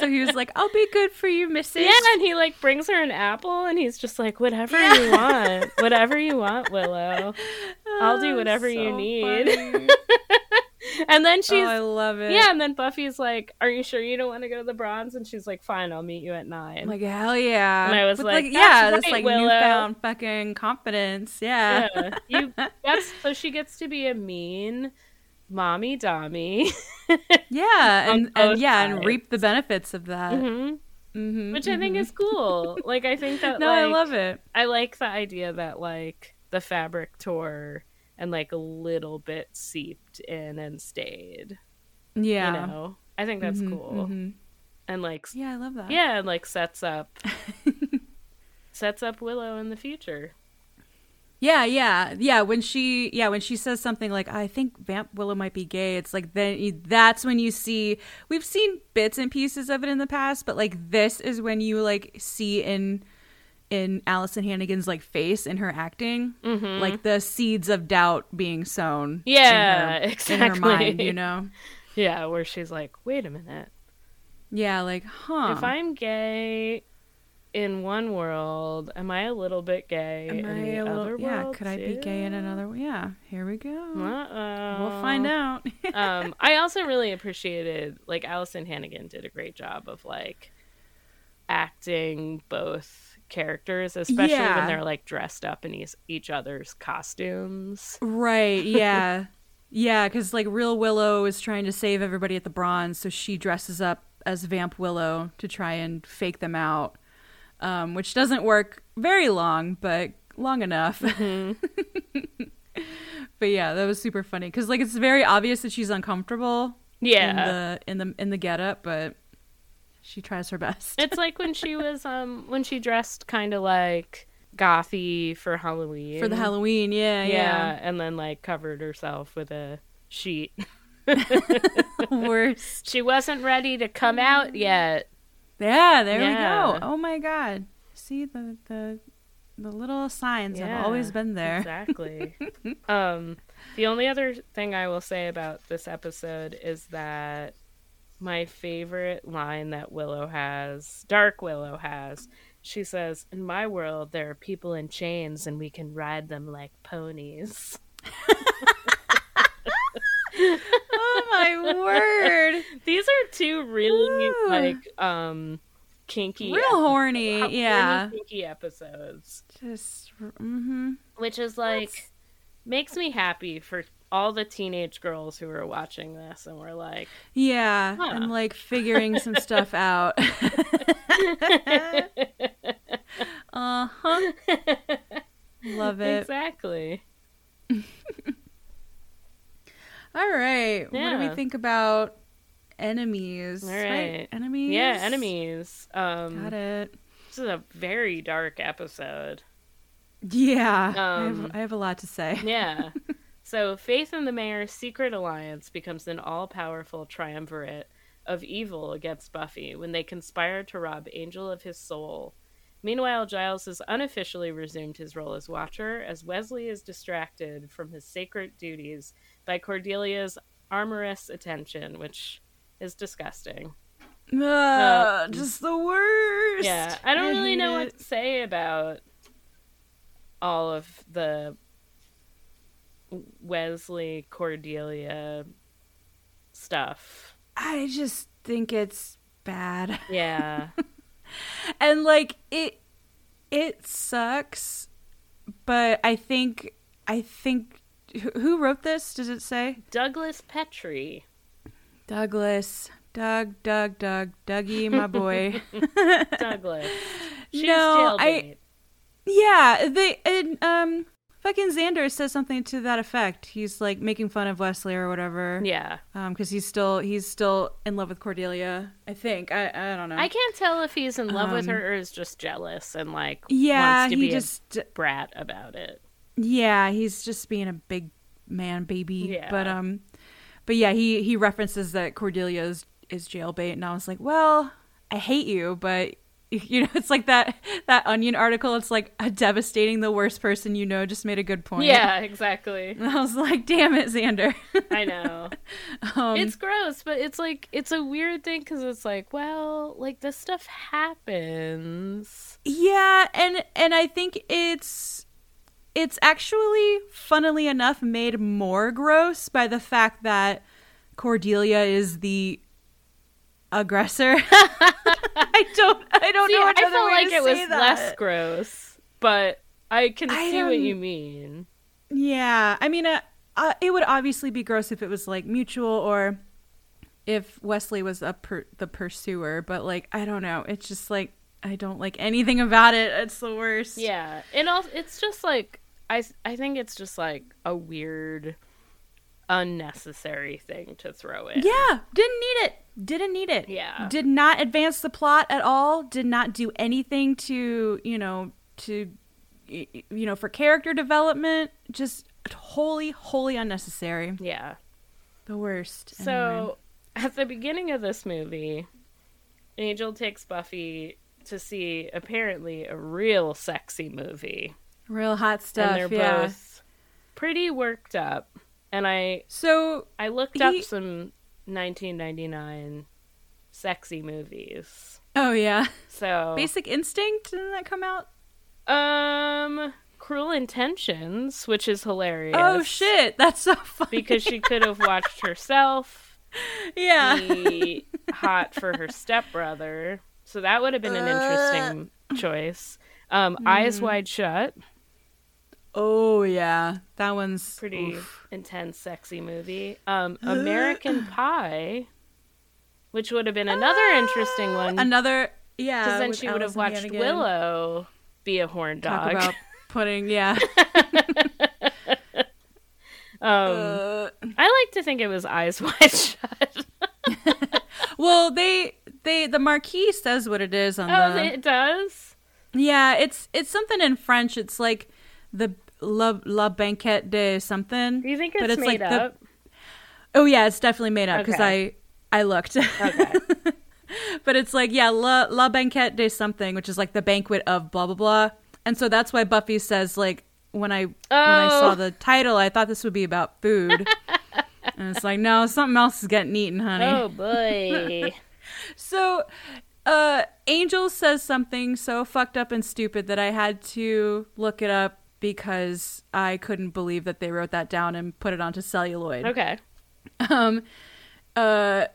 so he was like i'll be good for you missy yeah and he like brings her an apple and he's just like whatever Yeah. you want whatever you want willow I'll do Oh, whatever you need. and then she's oh, I love it. yeah and then buffy's like are you sure you don't want to go to the bronze and she's like fine i'll meet you at nine I'm like hell yeah. And I was With, like, yeah, "That's this right, like Willow." newfound fucking confidence. Yeah. yeah you that's so she gets to be a mean mommy dommy Yeah, and, and yeah, and reap the benefits of that. hmm Mhm, which i think mhm. is cool like i think that No, like, I love it. I like the idea that like the fabric tore and like a little bit seeped in and stayed. Yeah. You know, I think that's Mhm, cool. mhm. And like, Yeah, I love that. yeah, and like sets up sets up Willow in the future. Yeah, yeah, yeah. When she, yeah, when she says something like, "I think Vamp Willow might be gay," it's like then you, that's when you see. We've seen bits and pieces of it in the past, but like this is when you like see in in Alyson Hannigan's like face in her acting, Mhm. like the seeds of doubt being sown. Yeah, in her, exactly. In her mind, you know. Yeah, where she's like, wait a minute, Yeah, like, huh? if I'm gay in one world, am I a little bit gay Am in I the a little? other Yeah, could I be gay in another? Yeah, here we go. Uh-oh. We'll find out. um, I also really appreciated like Alyson Hannigan did a great job of like acting both characters, especially Yeah. when they're like dressed up in each, each other's costumes. Right, yeah. yeah, because like real Willow is trying to save everybody at the bronze, so she dresses up as Vamp Willow to try and fake them out, um, which doesn't work very long, but long enough. but yeah, that was super funny because like it's very obvious that she's uncomfortable Yeah. in the in the in the getup, but she tries her best. It's like when she was um when she dressed kind of like gothy for Halloween. For the Halloween, yeah, yeah, yeah. and then like covered herself with a sheet. Worst. She wasn't ready to come out yet. Yeah, there Yeah. we go. Oh my god. See the the the little signs have always been there. Exactly. um, the only other thing I will say about this episode is that my favorite line that Willow has, Dark Willow has, she says, "In my world, there are people in chains, and we can ride them like ponies." oh my word. These are two really Ooh. like um kinky, Real episodes. horny, Really yeah. kinky episodes. Just mhm. which is like makes me happy for all the teenage girls who are watching this and we're like Yeah, Huh. and like figuring some stuff out. uh-huh. Love it. exactly All right. What do we think about enemies? All right. Enemies. yeah enemies um Got it. this is a very dark episode Yeah. I, Um, have, I have a lot to say. yeah so faith and the mayor's secret alliance becomes an all-powerful triumvirate of evil against buffy when they conspire to rob angel of his soul Meanwhile, Giles has unofficially resumed his role as Watcher as Wesley is distracted from his sacred duties by Cordelia's amorous attention, which is disgusting. Ugh, uh, just the worst. Yeah, I don't really know it. what to say about all of the Wesley Cordelia stuff. I just think it's bad. Yeah. and like it it sucks but i think i think who- wrote this does it say? Douglas Petrie. douglas. Doug doug doug. Dougie my boy. Douglas. She's No, I- yeah they and um fucking xander says something to that effect. He's like making fun of wesley or whatever. Yeah. um because he's still he's still in love with cordelia i think. I i don't know. I can't tell if he's in love with Um, her or is just jealous and like yeah wants to he be just a brat about it. Yeah, he's just being a big man baby. Yeah. But um but yeah, he he references that Cordelia is, is jailbait and I was like, "Well, I hate you, but you know, it's like that that onion article, it's like a devastating the worst person you know just made a good point. Yeah, exactly. And I was like, "Damn it, Xander." I know. um, it's gross, but it's like it's a weird thing because it's like, well, like this stuff happens. Yeah, and and I think it's it's actually funnily enough made more gross by the fact that Cordelia is the aggressor. I don't I don't See, know I felt like to it was that. less gross, but I can I see what you mean. Yeah, I mean, uh, uh, it would obviously be gross if it was like mutual or if Wesley was a per- the pursuer, but like I don't know. It's just like I don't like anything about it. It's the worst. Yeah, and also it's just like I I think it's just like a weird, unnecessary thing to throw in. Yeah, didn't need it. Didn't need it. Yeah. Did not advance the plot at all. Did not do anything to, you know, to you know, for character development. Just wholly wholly unnecessary. Yeah. The worst. Anyway. So at the beginning of this movie, Angel takes Buffy to see apparently a real sexy movie. real hot stuff. and they're yeah. both pretty worked up. And I So I looked up some 1999 sexy movies. oh yeah, So Basic Instinct didn't that come out? um Cruel Intentions, which is hilarious. Oh shit, that's so funny. Because she could have watched herself yeah. be hot for her stepbrother. So that would have been an interesting choice. Um, Hmm. Eyes Wide Shut, Oh yeah, that one's pretty oof. intense, sexy movie. Um, American Pie, which would have been another interesting one Another yeah. because then she would have watched Hannigan. Willow be a horn Talk dog. about putting yeah. um, Uh, I like to think it was Eyes Wide Shut. well, they they the marquee says what it is on the Oh, the it does. yeah. It's it's something in French. It's like the la la banquette de something. Do you think But it's, it's like made the- Oh yeah, it's definitely made up because Okay. I I looked. Okay. but it's like yeah, la la banquette de something, which is like the banquet of blah blah blah. And so that's why Buffy says like when I when I saw Oh. the title, I thought this would be about food. and it's like no, something else is getting eaten, honey. oh boy. So, uh, Angel says something so fucked up and stupid that I had to look it up because I couldn't believe that they wrote that down and put it onto celluloid. okay. Um, uh,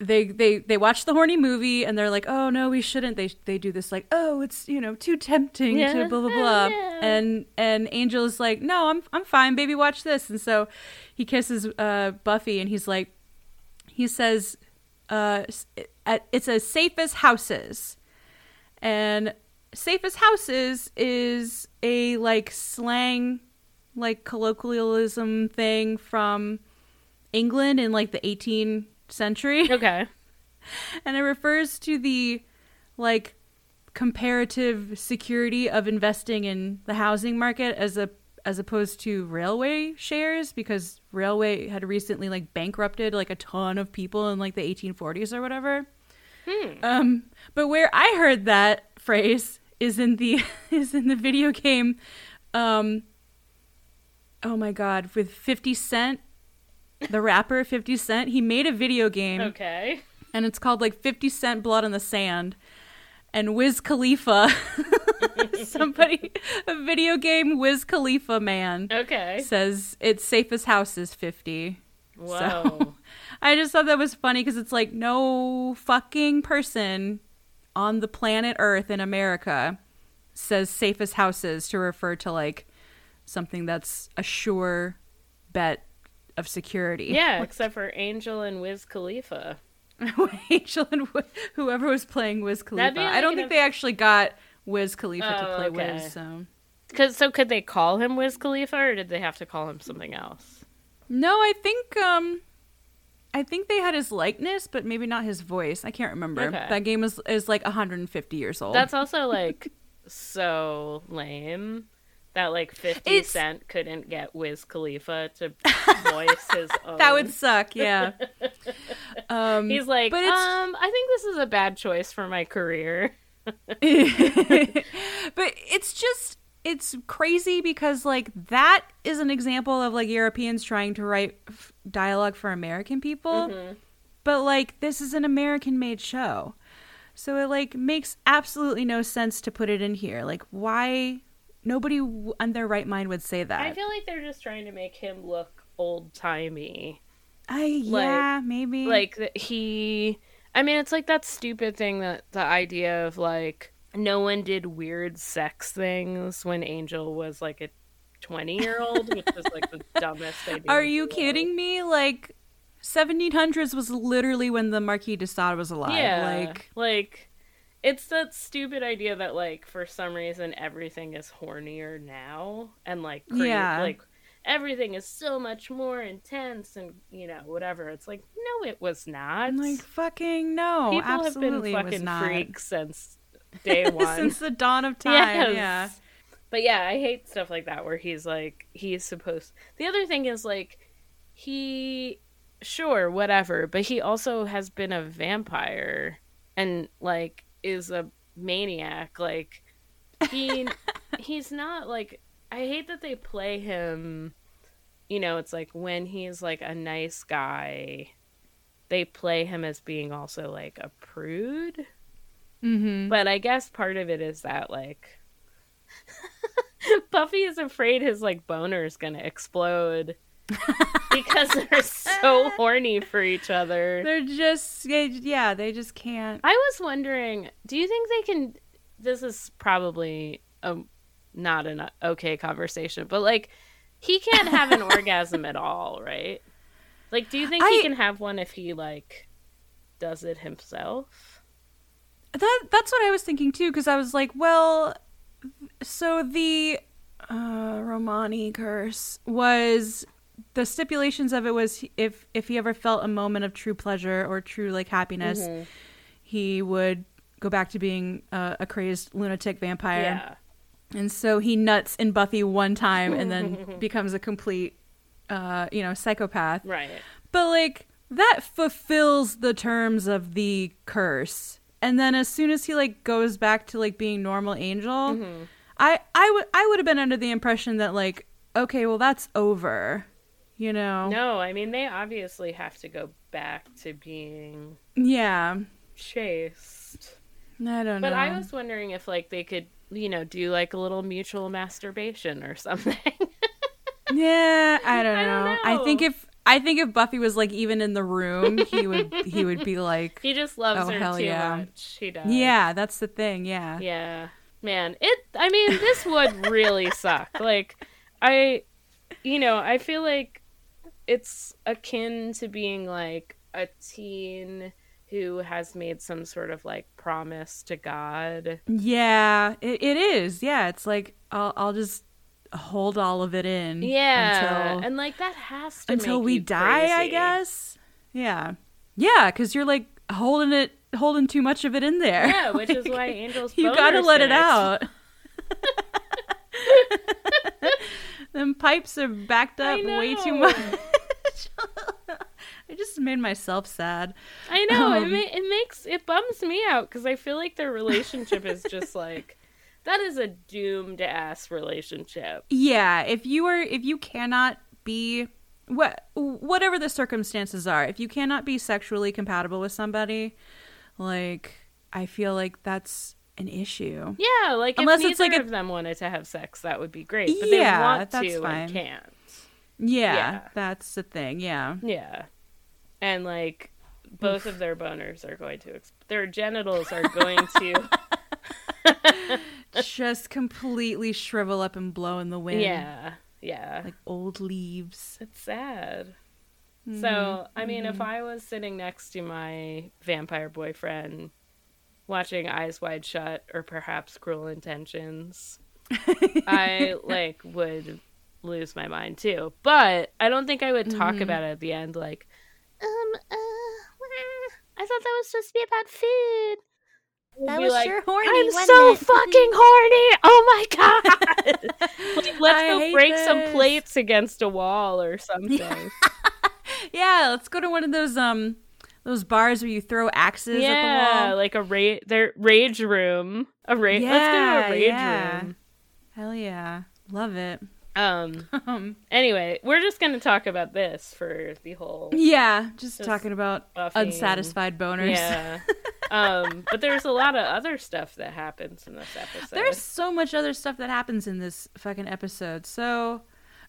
they they they watch the horny movie and they're like, oh no, we shouldn't. They they do this like, oh, it's you know too tempting Yeah. to blah blah Oh, blah. yeah. And and Angel is like, no, I'm I'm fine, baby, watch this. And so he kisses uh Buffy and he's like, he says, uh, it's as safe as houses, and safe as houses is a like slang, like colloquialism thing from England in like the 18th century, Okay. and it refers to the like comparative security of investing in the housing market as a as opposed to railway shares because railway had recently like bankrupted like a ton of people in like the 1840s or whatever. Um, but where I heard that phrase is in the is in the video game. Um, oh my god, with Fifty Cent, the rapper Fifty Cent, he made a video game Okay. and it's called like 50 Cent Blood on the Sand. And Wiz Khalifa, somebody, a video game Wiz Khalifa man, Okay. says it's safe as house is 50. Whoa. I just thought that was funny because it's like no fucking person on the planet Earth in America says safest houses to refer to like something that's a sure bet of security. yeah, except for Angel and Wiz Khalifa. Angel and whoever was playing Wiz Khalifa. be I don't think they actually got Wiz Khalifa to Oh, play okay. Wiz. So Cause, so could they call him Wiz Khalifa or did they have to call him something else? no, I think um, I think they had his likeness, but maybe not his voice. I can't remember. Okay. That game is is like 150 years old. That's also like so lame that like 50 It's- Cent couldn't get Wiz Khalifa to voice his own. that would suck. Yeah. um, He's like, but it's- um, I think this is a bad choice for my career. but it's just it's crazy because like that is an example of like Europeans trying to write f- dialogue for American people. Mm-hmm. But like this is an American made show. So it like makes absolutely no sense to put it in here. Like why nobody on their right mind would say that. I feel like they're just trying to make him look old timey. I like- yeah, maybe. Like that he I mean it's like that stupid thing that the idea of like no one did weird sex things when Angel was like a 20 year old, which is like the dumbest idea. Are you kidding me? Like 1700s was literally when the Marquis de Sade was alive. Yeah. Like like it's that stupid idea that like for some reason everything is hornier now and like cra- Yeah. like everything is so much more intense and you know whatever. It's like no it was not. I'm like fucking no, People have been fucking freaks since day one. Since the dawn of time, Yes. yeah. But yeah, I hate stuff like that where he's like he's supposed. The other thing is like he sure whatever, but he also has been a vampire and like is a maniac like he he's not like I hate that they play him you know, it's like when he's like a nice guy they play him as being also like a prude. Mm-hmm. But I guess part of it is that like Buffy is afraid his like boner is gonna explode because they're so horny for each other. They're just they- yeah, they just can't. I was wondering, do you think they can? This is probably a not an okay conversation, but like he can't have an orgasm at all, right? Like, do you think he can have one if he like does it himself? That that's what I was thinking too because I was like, well, so the uh, Romani curse was the stipulations of it was if if he ever felt a moment of true pleasure or true like happiness, Mm-hmm. he would go back to being a, a crazed lunatic vampire. Yeah. And so he nuts in Buffy one time and then becomes a complete, uh, you know, psychopath. Right. But like that fulfills the terms of the curse. And then as soon as he like goes back to like being normal angel, I I would I would have been under the impression that like okay, well that's over. You know. No, I mean they obviously have to go back to being Yeah. chased. I don't But know. But I was wondering if like they could, you know, do like a little mutual masturbation or something. Yeah, I don't I know. don't I think if I think if Buffy was like even in the room, he would he would be like he just loves Oh, her hell too yeah. much. He does. Yeah, that's the thing. Yeah. Yeah. Man, it I mean, this would really suck. Like I you know, I feel like it's akin to being like a teen who has made some sort of like promise to God. Yeah, it, it is. Yeah, it's like I'll I'll just hold all of it in. Yeah. Until and like that has to until we die, I guess. Yeah. Yeah, because you're like holding it, holding too much of it in there. Yeah, which is why Angel's you gotta let it out. Them pipes are backed up way too much. Just made myself sad. I know it, Um, ma- it makes it bums me out because I feel like their relationship is just like that is a doomed ass relationship. Yeah, if you are if you cannot be what whatever the circumstances are, if you cannot be sexually compatible with somebody, like I feel like that's an issue. Yeah, like Unless it's like a- of them wanted to have sex, that would be great. But Yeah, they want that's to fine. and can't. Yeah, Yeah. that's the thing. Yeah. Yeah, and like both of their boners are going to ex- their genitals are going to Just completely shrivel up and blow in the wind. yeah yeah. Like old leaves. It's sad. Mm-hmm. So, I mean, if I was sitting next to my vampire boyfriend watching Eyes Wide Shut or perhaps Cruel Intentions, I like would lose my mind too. But I don't think I would talk Mm-hmm. about it at the end like, um, uh, I thought that was supposed to be about food. That was like, sure horny, I'm so it?" fucking horny. Oh my god! like, let's I go break some plates against a wall or something. Yeah, let's go to one of those um those bars where you throw axes at the yeah, wall. like a rage, their rage room. A rage. let's go to Yeah, a rage yeah. room. Hell yeah. Love it. Um. Um, Anyway, we're just gonna talk about this for the whole. yeah, just, Just talking about Buffy and- unsatisfied boners. Yeah. um. But there's a lot of other stuff that happens in this episode. There's so much other stuff that happens in this fucking episode. So,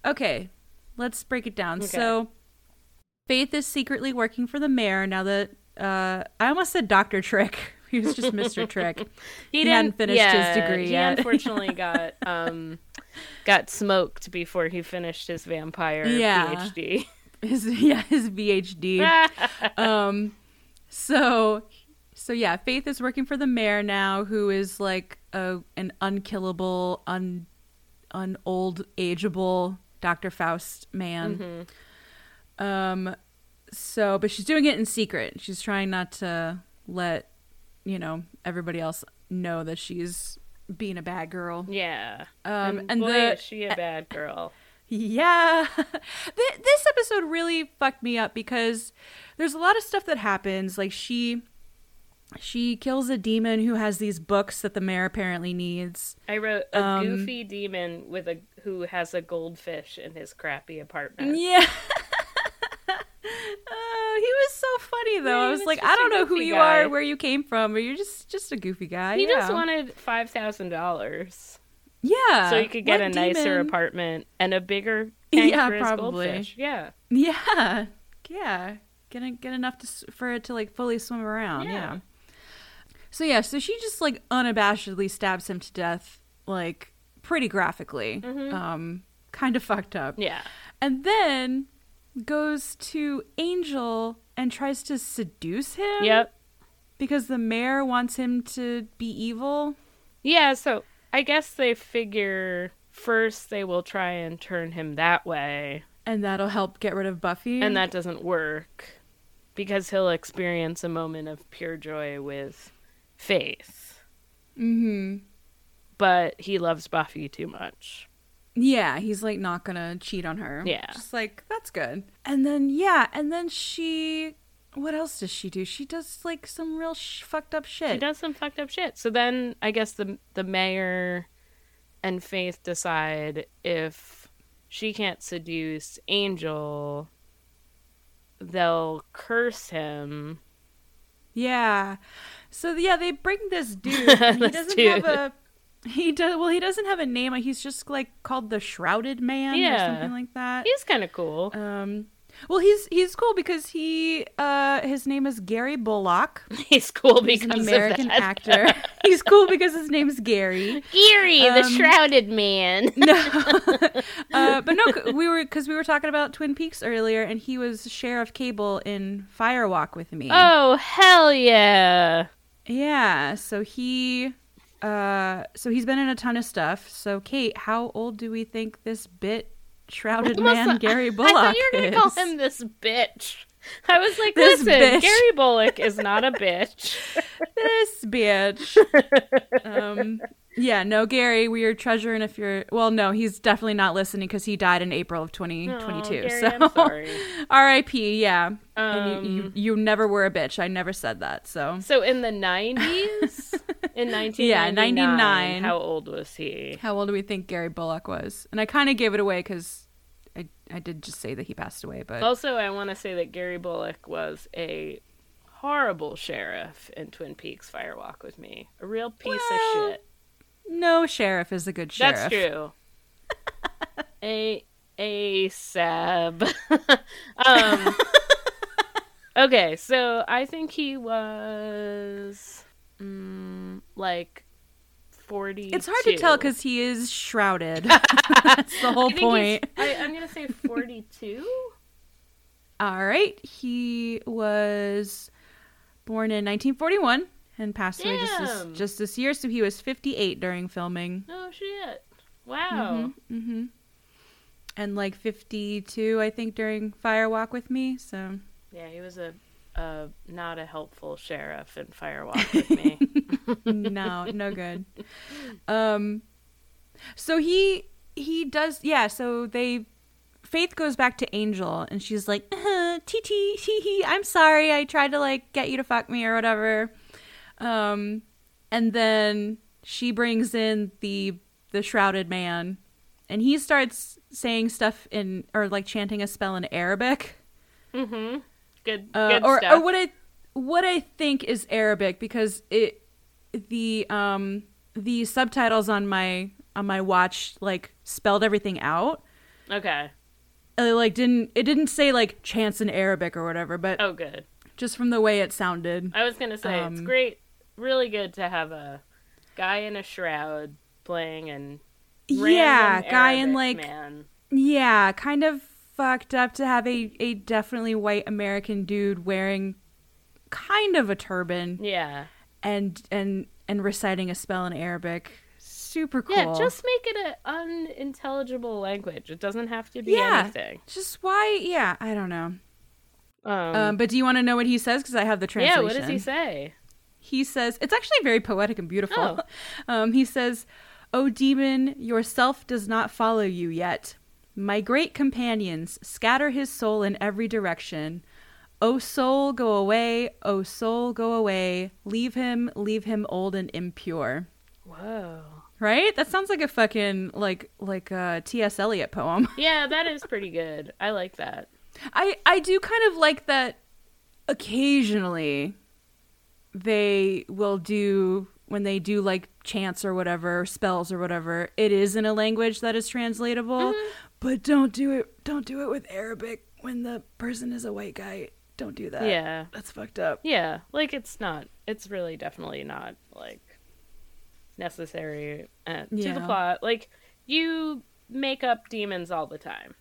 okay, let's break it down. Okay. So, Faith is secretly working for the mayor now that uh, I almost said Doctor Trick. He was just Mister Trick. He hadn't didn't- finished his degree he yet. unfortunately got um got smoked before he finished his vampire Yeah. PhD. His yeah, his VHD. um so so yeah faith is working for the mayor now who is like a an unkillable un un old ageable dr faust man um so but she's doing it in secret she's trying not to let you know everybody else know that she's being a bad girl yeah. um and, and boy, the is she a bad girl. yeah. This episode really fucked me up because there's a lot of stuff that happens. Like she she kills a demon who has these books that the mayor apparently needs. I wrote a Um, goofy demon with a who has a goldfish in his crappy apartment. Yeah. He was so funny though. Yeah, I was, was like, I don't know who you guy. are, where you came from, but you're just just a goofy guy. He yeah. just wanted five thousand dollars yeah, so he could get a nicer apartment and a bigger Yeah, probably. goldfish. Yeah, Yeah, yeah. Get get enough to for it to like fully swim around. Yeah. Yeah. So yeah, so she just like unabashedly stabs him to death, like pretty graphically. Um, kind of fucked up. yeah. And then goes to Angel and tries to seduce him. Yep. Because the mayor wants him to be evil. Yeah, so I guess they figure first they will try and turn him that way And that'll help get rid of Buffy. and that doesn't work because he'll experience a moment of pure joy with Faith. Mm-hmm. But he loves Buffy too much. Yeah, he's like not gonna cheat on her. Yeah. Just like, that's good. And then, yeah, and then she. What else does she do? She does like some real sh- fucked up shit. She does some fucked up shit. So then I guess the the mayor and Faith decide if she can't seduce Angel, they'll curse him. Yeah. So yeah, they bring this dude. and he doesn't dude. have a. He does well. He doesn't have a name. He's just like called the Shrouded Man or Yeah. something like that. He's kind of cool. Um. Well, he's he's cool because he uh his name is Gary Bullock. He's cool He's because an of American that. actor. he's cool because his name's Gary. The Um, shrouded man. No, uh, but no, we were because we were talking about Twin Peaks earlier, and he was Sheriff Cable in Fire Walk with me. Oh hell yeah! Yeah, so he uh so he's been in a ton of stuff. So Kayte, how old do we think this bit shrouded man Gary I Bullock thought you were gonna is? call him this bitch. I was like, This listen, bitch. Gary Bullock is not a bitch. this bitch. um yeah, no, Gary, we are treasuring if you're well, no, he's definitely not listening because he died in April of 2022. Oh, Gary, so I'm sorry. R.I.P. Yeah, and you, you Um, you never were a bitch. I never said that. So So in the nineties, in nineteen Yeah, 99. how old was he? how old do we think Gary Bullock was? And I kind of gave it away because I I did just say that he passed away, but Also, I want to say that Gary Bullock was a horrible sheriff in Twin Peaks Fire Walk with Me. A real piece Well, of shit. no sheriff is a good sheriff. That's true. a a sab. um. okay, so I think he was mm, like forty. It's hard to tell because he is shrouded. That's the whole point. I, I'm gonna say forty-two. All right, he was born in 1941 and passed away just this, just this year. So he was 58 during filming. Oh shit! Wow. Mm-hmm, And like 52, I think, during Fire Walk with Me. So Yeah, he was a, a not a helpful sheriff in Fire Walk with me. no, no good. Um, so he he does yeah. So they Faith goes back to Angel and she's like, uh, "TT, hee hee, I'm sorry. I tried to like get you to fuck me or whatever." Um, and then she brings in the the shrouded man, and he starts saying stuff in or like chanting a spell in Arabic. mm-hmm. Good, uh, good or stuff. or what I what I think is Arabic because it the um the subtitles on my on my watch like spelled everything out. okay. It, like didn't it didn't say like chants in Arabic or whatever, but Oh, good. just from the way it sounded. I was gonna say it's Um, great, really good to have a guy in a shroud playing and yeah, guy in like man. yeah, kind of fucked up to have a a definitely white American dude wearing kind of a turban Yeah, and and and reciting a spell in Arabic. Super cool. yeah. Just make it an unintelligible language. It doesn't have to be Yeah. anything. Just why? Yeah, I don't know. Um, Um, but do you want to know what he says? Because I have the translation. yeah. What does he say? He says it's actually very poetic and beautiful. Oh. Um, he says, "O demon, yourself does not follow you yet. My great companions scatter his soul in every direction. O soul, go away. O soul, go away. Leave him. Leave him old and impure." Whoa. Right? That sounds like a fucking like like a T.S. Eliot poem. Yeah, that is pretty good. I like that. I I do kind of like that occasionally they will do when they do like chants or whatever spells or whatever it is in a language that is translatable Mm-hmm. But don't do it don't do it with arabic when the person is a white guy don't do that Yeah. that's fucked up Yeah, like it's not. It's really definitely not like necessary uh, to the plot. Like you make up demons all the time.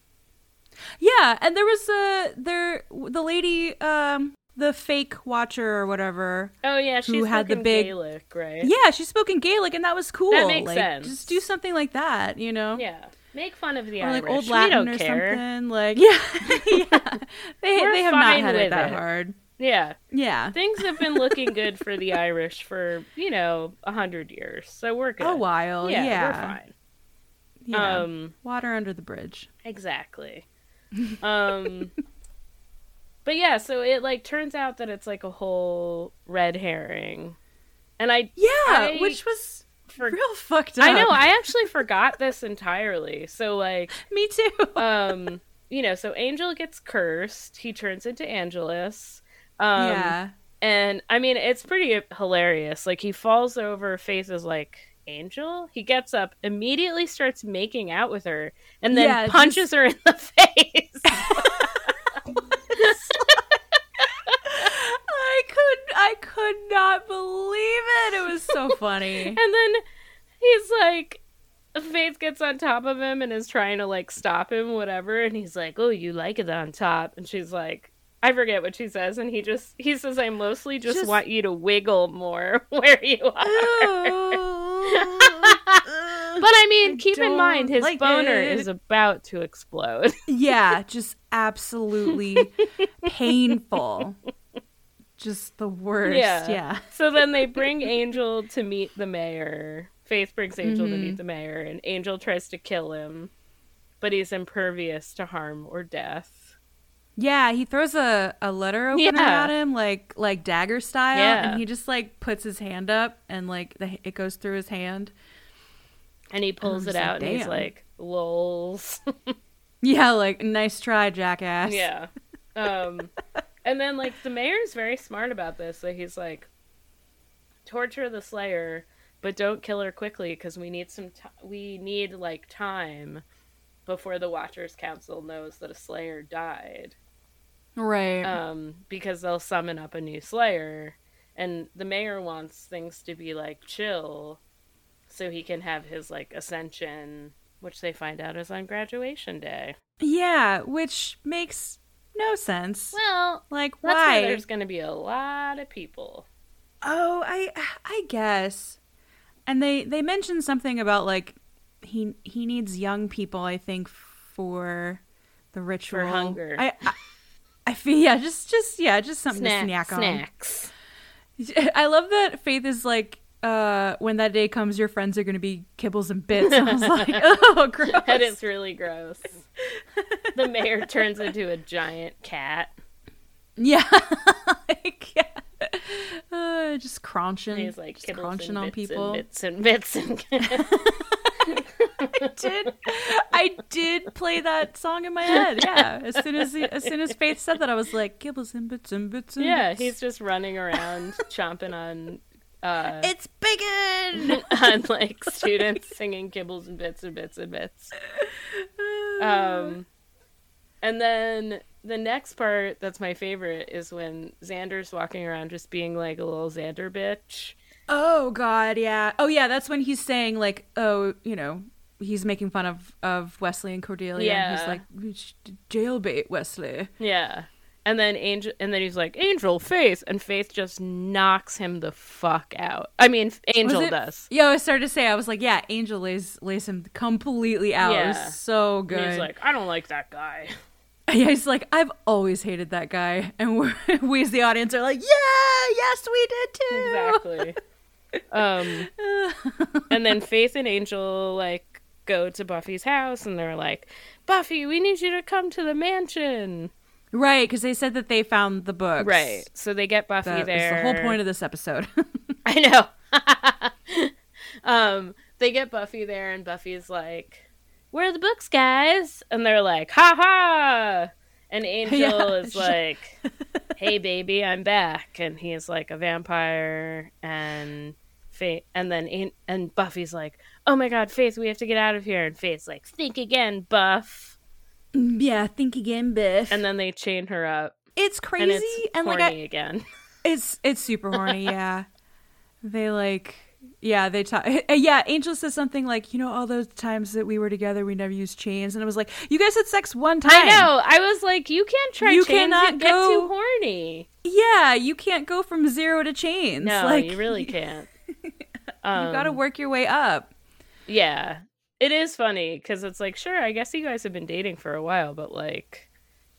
yeah and there was a there the lady um the fake watcher or whatever Oh yeah, she's Who had the big- Gaelic, right? yeah she spoke in gaelic and that was cool That makes like sense. just do something like that you know Yeah. Make fun of the or like Irish. old we Latin don't or care. something. Like yeah, yeah. They We're they have not had it that it. hard. Yeah, Yeah. things have been looking good for the Irish for you know a hundred years, so we're good. A while. Yeah, Yeah. we're fine. Yeah. Um, Water under the bridge. exactly. Um, but yeah, so it like turns out that it's like a whole red herring, and I Yeah, I which was for real fucked up. I know I actually forgot this entirely. So like Me too. um you know so angel gets cursed he turns into angelus um yeah. and i mean it's pretty hilarious like he falls over is like angel he gets up immediately starts making out with her and then Yeah, punches her in the face could I could not believe it. It was so funny. and then he's like faith gets on top of him and is trying to like stop him whatever and he's like oh you like it on top and she's like I forget what she says, and he just he says, "I mostly just, Just- want you to wiggle more where you are." but I mean, keep in mind his like boner it. is about to explode. yeah, just absolutely painful. Just the worst. Yeah. Yeah. so then they bring Angel to meet the mayor. Faith brings Angel to Mhm. meet the mayor, and Angel tries to kill him, but he's impervious to harm or death. Yeah, he throws a, a letter opener Yeah. at him like like dagger style Yeah. and he just like puts his hand up and like the, it goes through his hand. And he pulls just it like, out, and he's like, "Lols." Yeah, like nice try, jackass. Yeah. Um, and then like the mayor's very smart about this. So he's like, torture the Slayer, but don't kill her quickly because we need some. T- we need like time before the Watchers Council knows that a Slayer died. Right. Um, because they'll summon up a new Slayer, and the mayor wants things to be like chill, so he can have his like ascension, which they find out is on graduation day. yeah, which makes no sense. Well, like why? there's going to be a lot of people. Oh, I I guess. And they they mentioned something about like he he needs young people, I think, for the ritual. For hunger. I I, I feel yeah, just just yeah, just something Snack- to snack on. snacks. I love that Faith is like, uh, when that day comes, your friends are going to be kibbles and bits. I was like, oh, gross. That is really gross. the mayor turns into a giant cat. Yeah. like, yeah. Uh, just crunching. And he's like just crunching and on bits people. and bits and bits and I did. I did play that song in my head. Yeah. As soon as he, as soon as Faith said that, I was like, kibbles and bits and bits and yeah, bits. he's just running around chomping on uh It's bacon. on like students singing kibbles and bits and bits and bits. Um and then the next part that's my favorite is when Xander's walking around just being like a little Xander bitch. Oh God, yeah. Oh yeah, that's when he's saying like, oh, you know, he's making fun of of Wesley and Cordelia. and he's like, jailbait Wesley. Yeah. And then Angel and then he's like, Angel, Faith, and Faith just knocks him the fuck out. I mean Angel it- does. Yeah, I started to say, I was like, yeah, Angel lays lays him completely out. It Yeah. was so And good. he's like, I don't like that guy. yeah, he's like, I've always hated that guy, and we're, we as the audience are like, yeah, yes, we did too. Exactly. um and then Faith and Angel like go to Buffy's house and they're like, Buffy, we need you to come to the mansion. Right, because they said that they found the books. Right. So they get Buffy That there. the whole point of this episode. I know. um, they get Buffy there, and Buffy's like, "Where are the books, guys?" And they're like, "Ha ha!" And Angel Yeah, is like, "Hey, baby, I'm back." And he's like a vampire, and Faith, and then and Buffy's like, "Oh my God, Faith, we have to get out of here." And Faith's like, "Think again, Buff." Yeah, think again, Biff. And then they chain her up, it's and crazy, it's and, horny like, I, again. it's it's super horny. Yeah, they like. Yeah, they talk. Yeah, Angel says something like, "You know, all those times that we were together, we never used chains," and I was like, "You guys had sex one time." I know. I was like, "You can't try You chains. cannot you get go- too horny." Yeah, you can't go from zero to chains. No, like, you really can't. You Um, got to work your way up. Yeah, It is funny because it's like, sure, I guess you guys have been dating for a while, but like,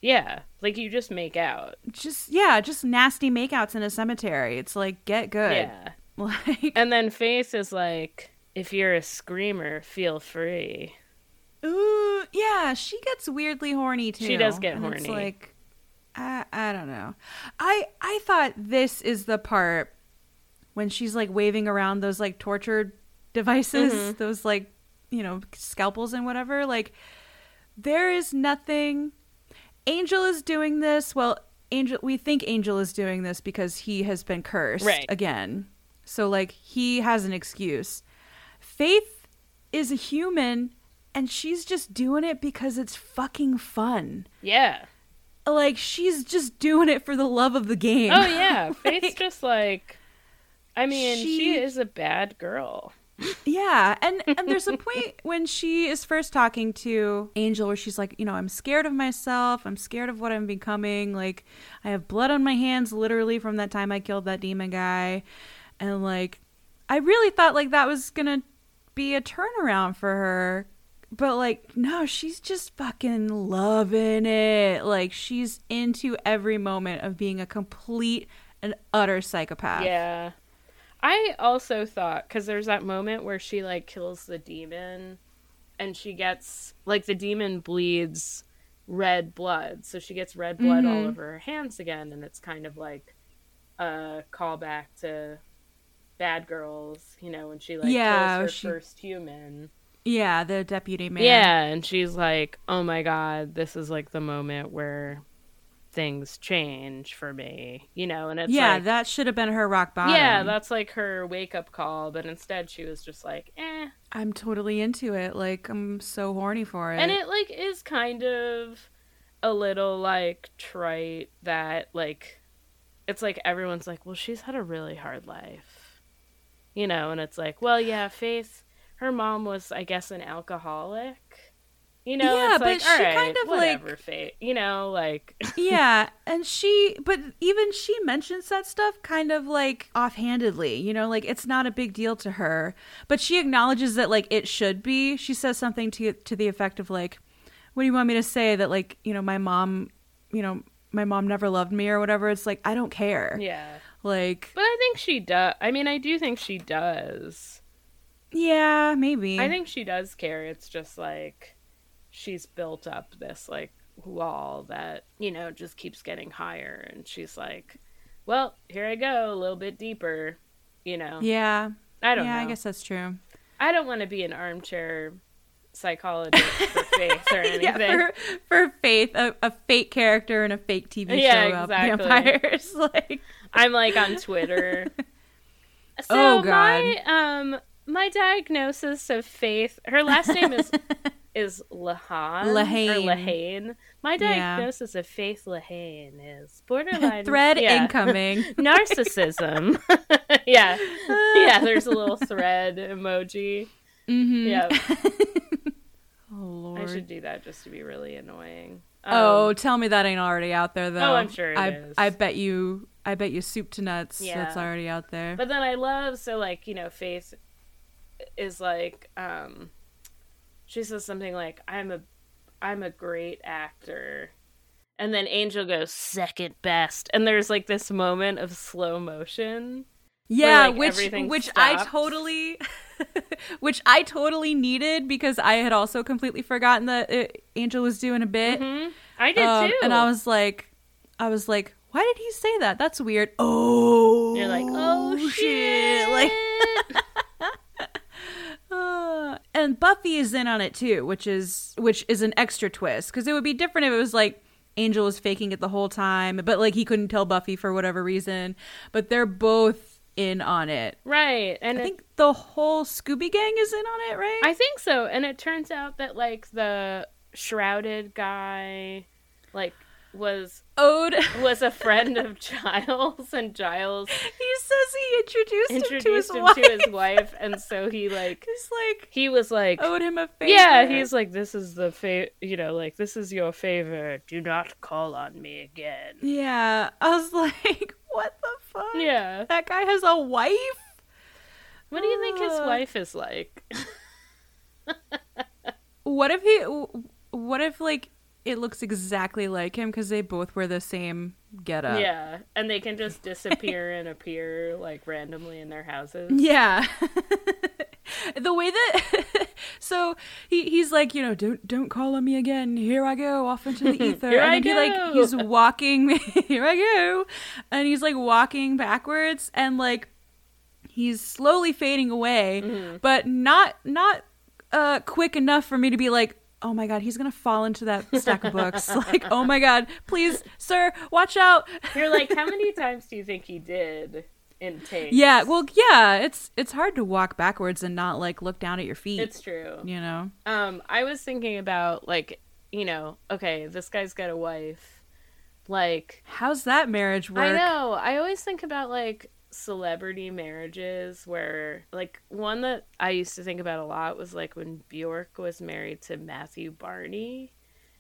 yeah, like you just make out. Just yeah, just nasty makeouts in a cemetery. It's like get good. Yeah. Like And then Faith is like, if you're a screamer, feel free. ooh, yeah, she gets weirdly horny too. She does get horny. like I I don't know. I I thought this is the part when she's like waving around those like tortured devices, Mhm. those like, you know, scalpels and whatever. Like there is nothing Angel is doing this. Well, Angel we think Angel is doing this because he has been cursed Right. again. So like he has an excuse. Faith is a human and she's just doing it because it's fucking fun. Yeah. Like she's just doing it for the love of the game. Oh yeah, Faith's just like I mean, she, She- is a bad girl. Yeah, and and there's a point when she is first talking to Angel where she's like, you know, I'm scared of myself. I'm scared of what I'm becoming. Like, I have blood on my hands, literally from that time I killed that demon guy, and like, I really thought like that was gonna be a turnaround for her, but like, no, she's just fucking loving it. Like, she's into every moment of being a complete and utter psychopath. Yeah. I also thought cuz there's that moment where she like kills the demon and she gets like the demon bleeds red blood. So she gets red blood all Mhm. over her hands again and it's kind of like a callback to Bad Girls, you know, when she like Yeah, kills her she- first human. yeah, the deputy mayor. Yeah, and she's like, "Oh my god, this is like the moment where things change for me." You know, and it's yeah, like, that should have been her rock bottom. yeah, that's like her wake up call, but instead she was just like, "Eh." I'm totally into it. Like I'm so horny for it. And it like is kind of a little like trite that like it's like everyone's like, "Well, she's had a really hard life." You know, and it's like, "Well, yeah, Faith, her mom was I guess an alcoholic." You know, Yeah, it's but like, she all right, kind of, like- whatever, Faith. You know, like yeah, and she, but even she mentions that stuff kind of like offhandedly. You know, like it's not a big deal to her, but she acknowledges that like it should be. She says something to to the effect of like, "What do you want me to say? That like you know my mom, you know." My mom never loved me or whatever. It's like I don't care. yeah. Like, But I think she does. I mean, I do think she does. yeah, maybe. I think she does care. It's just like she's built up this like wall that, you know, just keeps getting higher and she's like, "Well, here I go, a little bit deeper." You know. Yeah. I don't yeah, know. I guess that's true. I don't want to be an armchair psychologist for faith or anything. Yeah, for for Faith, a, a fake character in a fake TV Yeah, show about exactly. vampires. like, I'm like on Twitter. So Oh, God. my um my diagnosis of Faith, her last name is is Lahan or Lehane. Lehane. My Yeah. diagnosis of Faith Lehane is borderline thread yeah, incoming. narcissism. yeah, yeah. There's a little thread emoji. Mm-hmm. Yeah, Oh Lord. I should do that just to be really annoying. oh, Um, tell me that ain't already out there though. Oh, I'm sure it I is. I bet you. I bet you soup to nuts. Yeah. That's already out there. But then I love so like you know Faith is like um she says something like I'm a I'm a great actor. And then Angel goes second best. And there's like this moment of slow motion. yeah, like, which which I totally, which I totally needed because I had also completely forgotten that uh, Angel was doing a bit. hmm I did Um, too. And I was like, I was like, why did he say that? That's weird. Oh, You're like, oh shit. Like, uh, and Buffy is in on it too, which is which is an extra twist because it would be different if it was like Angel was faking it the whole time, but like he couldn't tell Buffy for whatever reason. But they're both in on it. right. And I it- think the whole Scooby Gang is in on it, right? I think so. And it turns out that like the shrouded guy like was Ode. was a friend of Giles and Giles he says he introduced, introduced him him to his to wife. his wife and so he like He's like he was like owed him a favor. yeah he's like this is the fa- you know like this is your favor do not call on me again yeah. I was like, what the fuck? yeah That guy has a wife. what do you think his Uh. wife is like what if he? What if like it looks exactly like him because they both wear the same getup? Yeah, and they can just disappear and appear like randomly in their houses. Yeah. the way that so he, he's like you know don't don't call on me again here i go off into the ether Here and I he like go. he's walking here i go and he's like walking backwards and like he's slowly fading away Mm-hmm. but not not uh quick enough for me to be like oh my god he's gonna fall into that stack of books like oh my god please sir watch out You're like, how many times do you think he did in takes? yeah well yeah it's it's hard to walk backwards and not like look down at your feet it's true. you know Um, I was thinking about like, you know, okay, this guy's got a wife. Like, how's that marriage work I know. I always think about like celebrity marriages where like one that I used to think about a lot was like when Bjork was married to Matthew Barney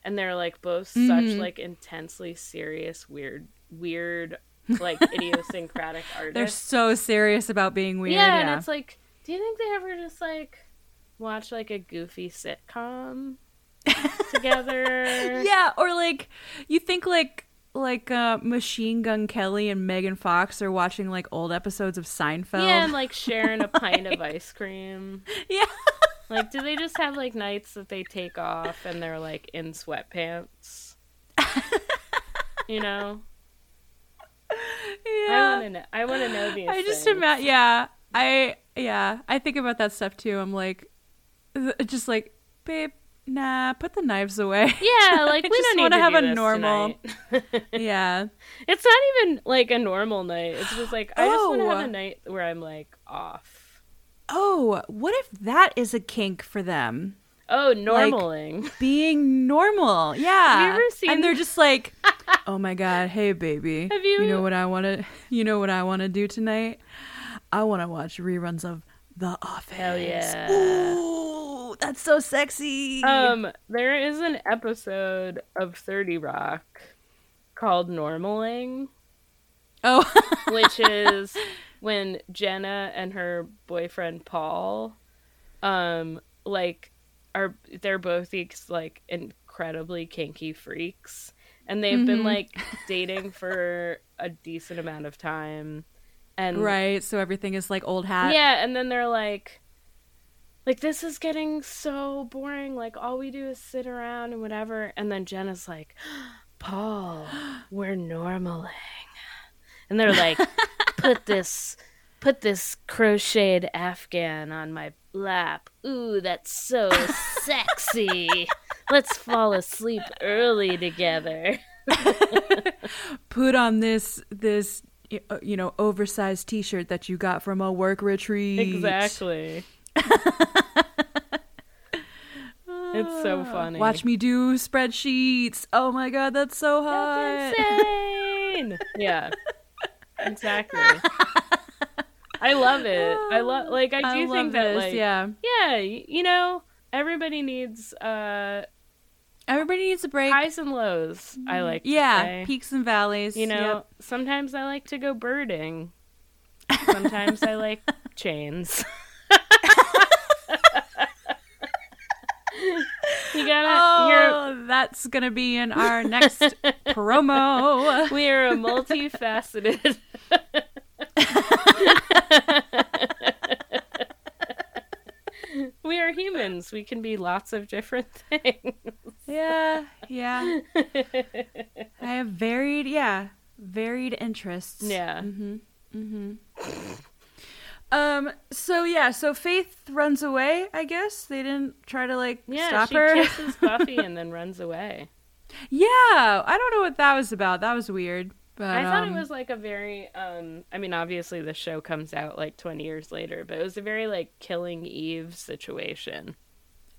and they're like both such Mhm. like intensely serious weird weird like idiosyncratic artists. They're so serious about being weird. yeah, Yeah, and it's like do you think they ever just like watch like a goofy sitcom together? yeah, or like you think like like uh, Machine Gun Kelly and Megan Fox are watching like old episodes of Seinfeld. Yeah, and like sharing a pint of ice cream. yeah. Like, do they just have like nights that they take off and they're like in sweatpants? you know, I yeah. want to know. I want to know these. I just imagine. Yeah, I yeah. I think about that stuff too. I'm like, just like, babe, nah, put the knives away. Yeah, like we just don't wanna have a normal- yeah. it's not even like a normal night. It's just like I just want to Oh. have a oh. night where I'm like off. Oh, what if that is a kink for them? Oh, normaling. being normal. Yeah. Have you ever seen- And they're just like, "Oh my god, hey baby. Have you- know what I want to you know what I want to do tonight? I want to watch reruns of The Office." Hell yeah. Ooh, that's so sexy. Um, there is an episode of Thirty Rock called "Normaling." oh. which is when Jenna and her boyfriend Paul, um, like are they're both these like incredibly kinky freaks, and they've been Mhm. like dating for a decent amount of time, and right, so everything is like old hat. yeah, and then they're like. Like this is getting so boring. Like all we do is sit around and whatever. And then Jenna's like, "Paul, we're normaling," and they're like, "Put this, put this crocheted afghan on my lap. Ooh, that's so sexy. Let's fall asleep early together." Put on this this uh, you know, oversized t-shirt that you got from a work retreat. Exactly. It's so funny. Watch me do spreadsheets. Oh my god, that's so hot. That's insane. yeah. Exactly. I love it. I love like I do I think that this, like yeah. yeah, you know, everybody needs uh Everybody needs a break. highs and lows. I like to yeah, say. peaks and valleys. You know, Yep. sometimes I like to go birding. Sometimes I like chains. you gotta Oh, that's gonna be in our next promo. we are a multifaceted we are humans we can be lots of different things Yeah, yeah. I have varied, yeah, varied interests. yeah Mm-hmm. Mm-hmm. Um. So yeah. So Faith runs away. I guess they didn't try to like yeah stop she her. kisses buffy and then runs away yeah. I don't know what that was about. That was weird. But i thought it um, was like a very um i mean obviously the show comes out like 20 years later but it was a very like killing eve situation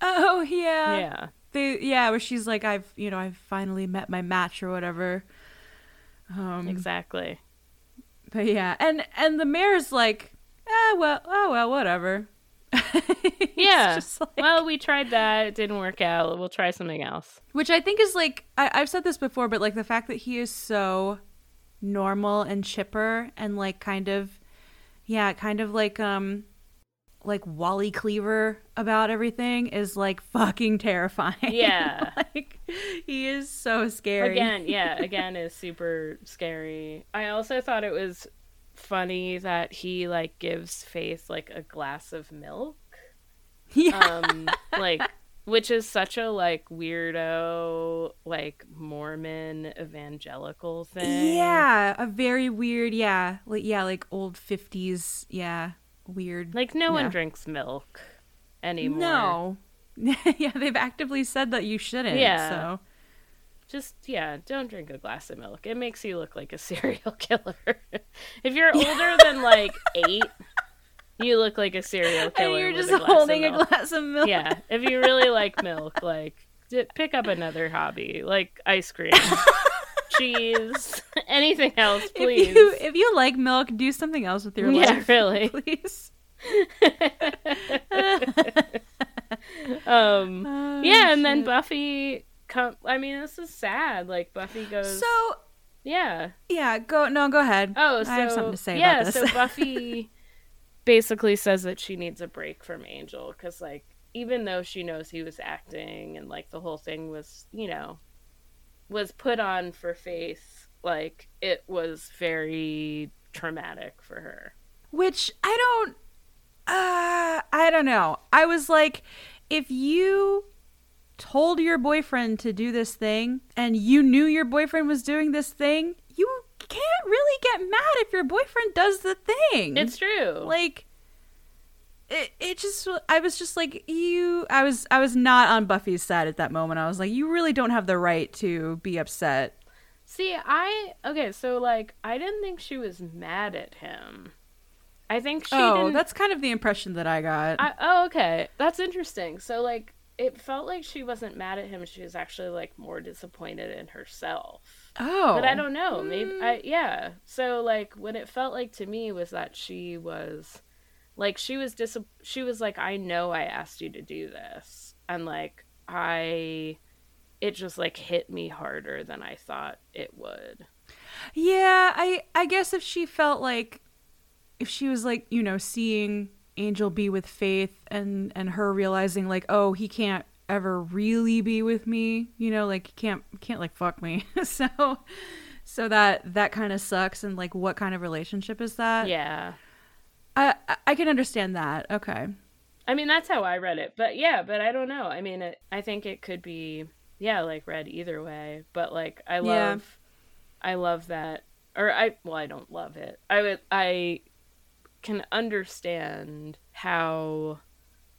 Oh yeah. yeah They yeah. Where she's like, I've you know I've finally met my match or whatever. Um. exactly But yeah, and and the mayor's like, ah, well, oh well, whatever. Yeah like- well we tried that it didn't work out we'll try something else which I think is like I, I've said this before, but like the fact that he is so normal and chipper and like kind of, yeah, kind of like um, like Wally Cleaver about everything is like fucking terrifying. Yeah. like he is so scary. Again, yeah, again is super scary. I also thought it was funny that he like gives Faith like a glass of milk. Yeah. Um like which is such a like weirdo like Mormon evangelical thing. yeah, a very weird, yeah. Like yeah, like old 50s, yeah, weird. Like no one drinks milk anymore. No. yeah, they've actively said that you shouldn't. Yeah. So Just yeah, don't drink a glass of milk. It makes you look like a serial killer. if you're older than like eight, you look like a serial killer. and you're just a holding a glass of milk. Yeah, if you really like milk, like pick up another hobby, like ice cream, cheese, anything else, please. If you if you like milk, do something else with your Yeah, life. really. Please. um, Oh, yeah, and then. Buffy come. I mean, this is sad. Like Buffy goes. So yeah. yeah, go no, go ahead. Oh, so I have something to say yeah, about this. Yeah. So Buffy basically says that she needs a break from Angel because, like, even though she knows he was acting and like the whole thing was, you know, was put on for Faith, like it was very traumatic for her. Which I don't uh I don't know. I was like if you told your boyfriend to do this thing and you knew your boyfriend was doing this thing, you can't really get mad if your boyfriend does the thing. It's true. like it, it just i was just like you i was i was not on buffy's side at that moment i was like you really don't have the right to be upset See, I okay, so like I didn't think she was mad at him. I think she oh that's kind of the impression that i got I, oh, okay. That's interesting. So, like, it felt like she wasn't mad at him. She was actually, like, more disappointed in herself. oh But I don't know. Maybe, I, mm. yeah. So, like, what it felt like to me was that she was, like, she was dis- she was like, I know I asked you to do this. And, like, I, it just, like, hit me harder than I thought it would. yeah i i guess if she felt like if she was like you know seeing angel be with faith and and her realizing like oh he can't ever really be with me you know like he can't can't like fuck me so so that that kind of sucks and like what kind of relationship is that Yeah. I I- can understand that. Okay. I mean, that's how I read it. But yeah, but I don't know. I mean, it, I think it could be, yeah, like read either way. But like, I Yeah. love, I love that. Or I, well, I don't love it. I would, I can understand how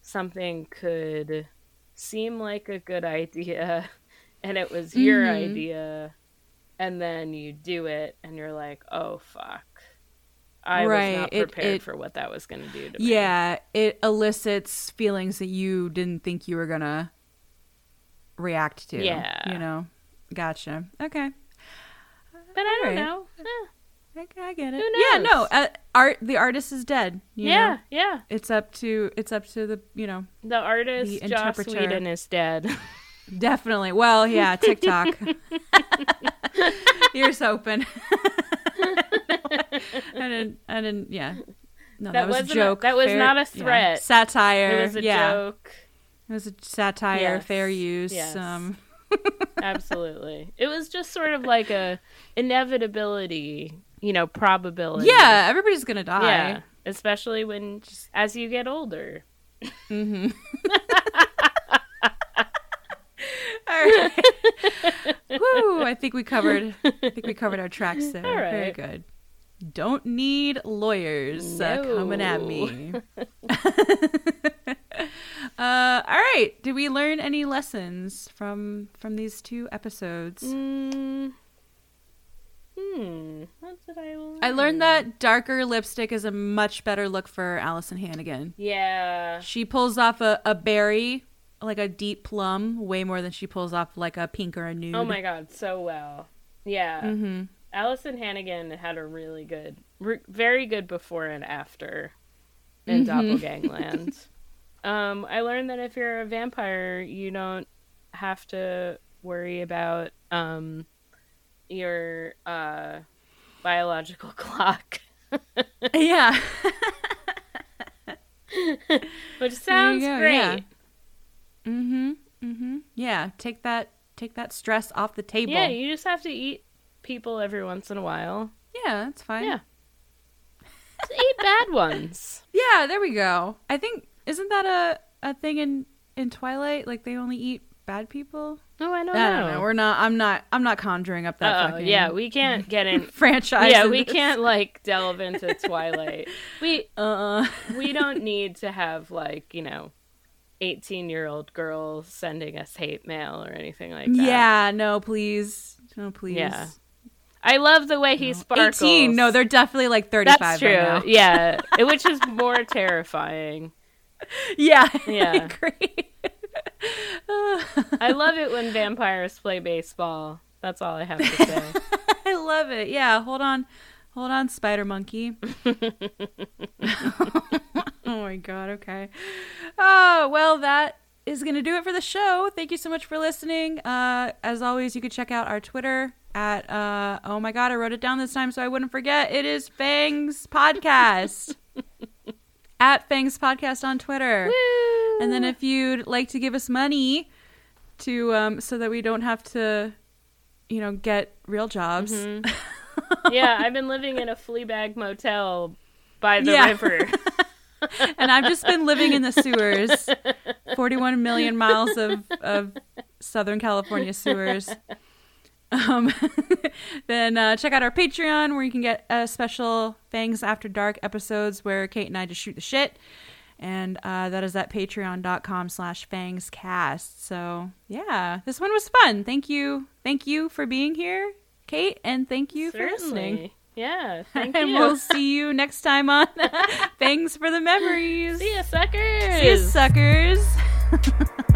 something could seem like a good idea and it was your Mhm. idea and then you do it and you're like, oh, fuck. I Right, was not prepared it- for what that was going to do to me. Yeah, it elicits feelings that you didn't think you were gonna react to. Yeah. You know. Gotcha. Okay. But I don't Alright. know. Eh, I, I get it. Who Yeah. No. Uh, art. The artist is dead. you yeah, know? yeah. It's up to. It's up to the. You know. The artist The Joss. Whedon is dead. Definitely. Well. Yeah. TikTok. Ears open. I didn't. I didn't. Yeah. No, that, That was a wasn't a- joke. that was Fair- not a yeah. threat. Satire. it was a yeah. joke. It was a satire, Yes, fair use. yes. Um, Absolutely. It was just sort of like a inevitability, you know, probability. yeah, everybody's gonna die. Yeah. Especially when as you get older. Mm-hmm. All right. Woo! I think we covered. I think we covered our tracks there. All right. Very good. Don't need lawyers uh, coming at me. uh, all right. Did we learn any lessons from from these two episodes? Mm. Hmm. What did I learn? I learned that darker lipstick is a much better look for Alyson Hannigan. Yeah. She pulls off a, a berry, like a deep plum, way more than she pulls off like a pink or a nude. Oh my god, so well. Yeah. Mm-hmm. Alyson Hannigan had a really good, re- very good before and after in Mhm. Doppelgangland. um, I learned that if you're a vampire, you don't have to worry about um, your uh, biological clock. Yeah. Which sounds great. yeah. Mm-hmm. Mm-hmm. Yeah. Take that take that stress off the table. Yeah, you just have to eat people every once in a while. yeah, that's fine. Yeah. Just eat bad ones. Yeah, there we go. I think isn't that a, a thing in, in Twilight? Like they only eat bad people? Oh, I don't I know. don't know. We're not I'm not I'm not conjuring up that Oh, fucking yeah, we can't get in. franchise. yeah, we this. can't like delve into Twilight. We uh we don't need to have like you know, eighteen year old girls sending us hate mail or anything like that. Yeah, no, please. No, please. Yeah. I love the way he sparkles. 18. No, they're definitely like 35 That's by true. now. Yeah, which is more terrifying. Yeah. Yeah. I agree. I love it when vampires play baseball. That's all I have to say. I love it. Yeah, hold on. Hold on, Spider Monkey. oh my god, okay. Oh, well, that is going to do it for the show. Thank you so much for listening. Uh, as always, you can check out our Twitter at, uh, oh my god, I wrote it down this time so I wouldn't forget. It is Fangs Podcast. At Fangs Podcast on Twitter. And then if you'd like to give us money to um, so that we don't have to, you know, get real jobs. yeah, I've been living in a flea bag motel by the Yeah. river. and I've just been living in the sewers, 41 million miles of, of Southern California sewers. Um, then uh, check out our Patreon where you can get uh, special Fangs After Dark episodes where Kayte and I just shoot the shit. And uh, that is at patreon.com slash fangscast. So, yeah, this one was fun. Thank you. Thank you for being here, Kayte, and thank you for listening. Yeah, thank and you. we'll see you next time on Fangs for the Memories. See ya, suckers. See you, suckers.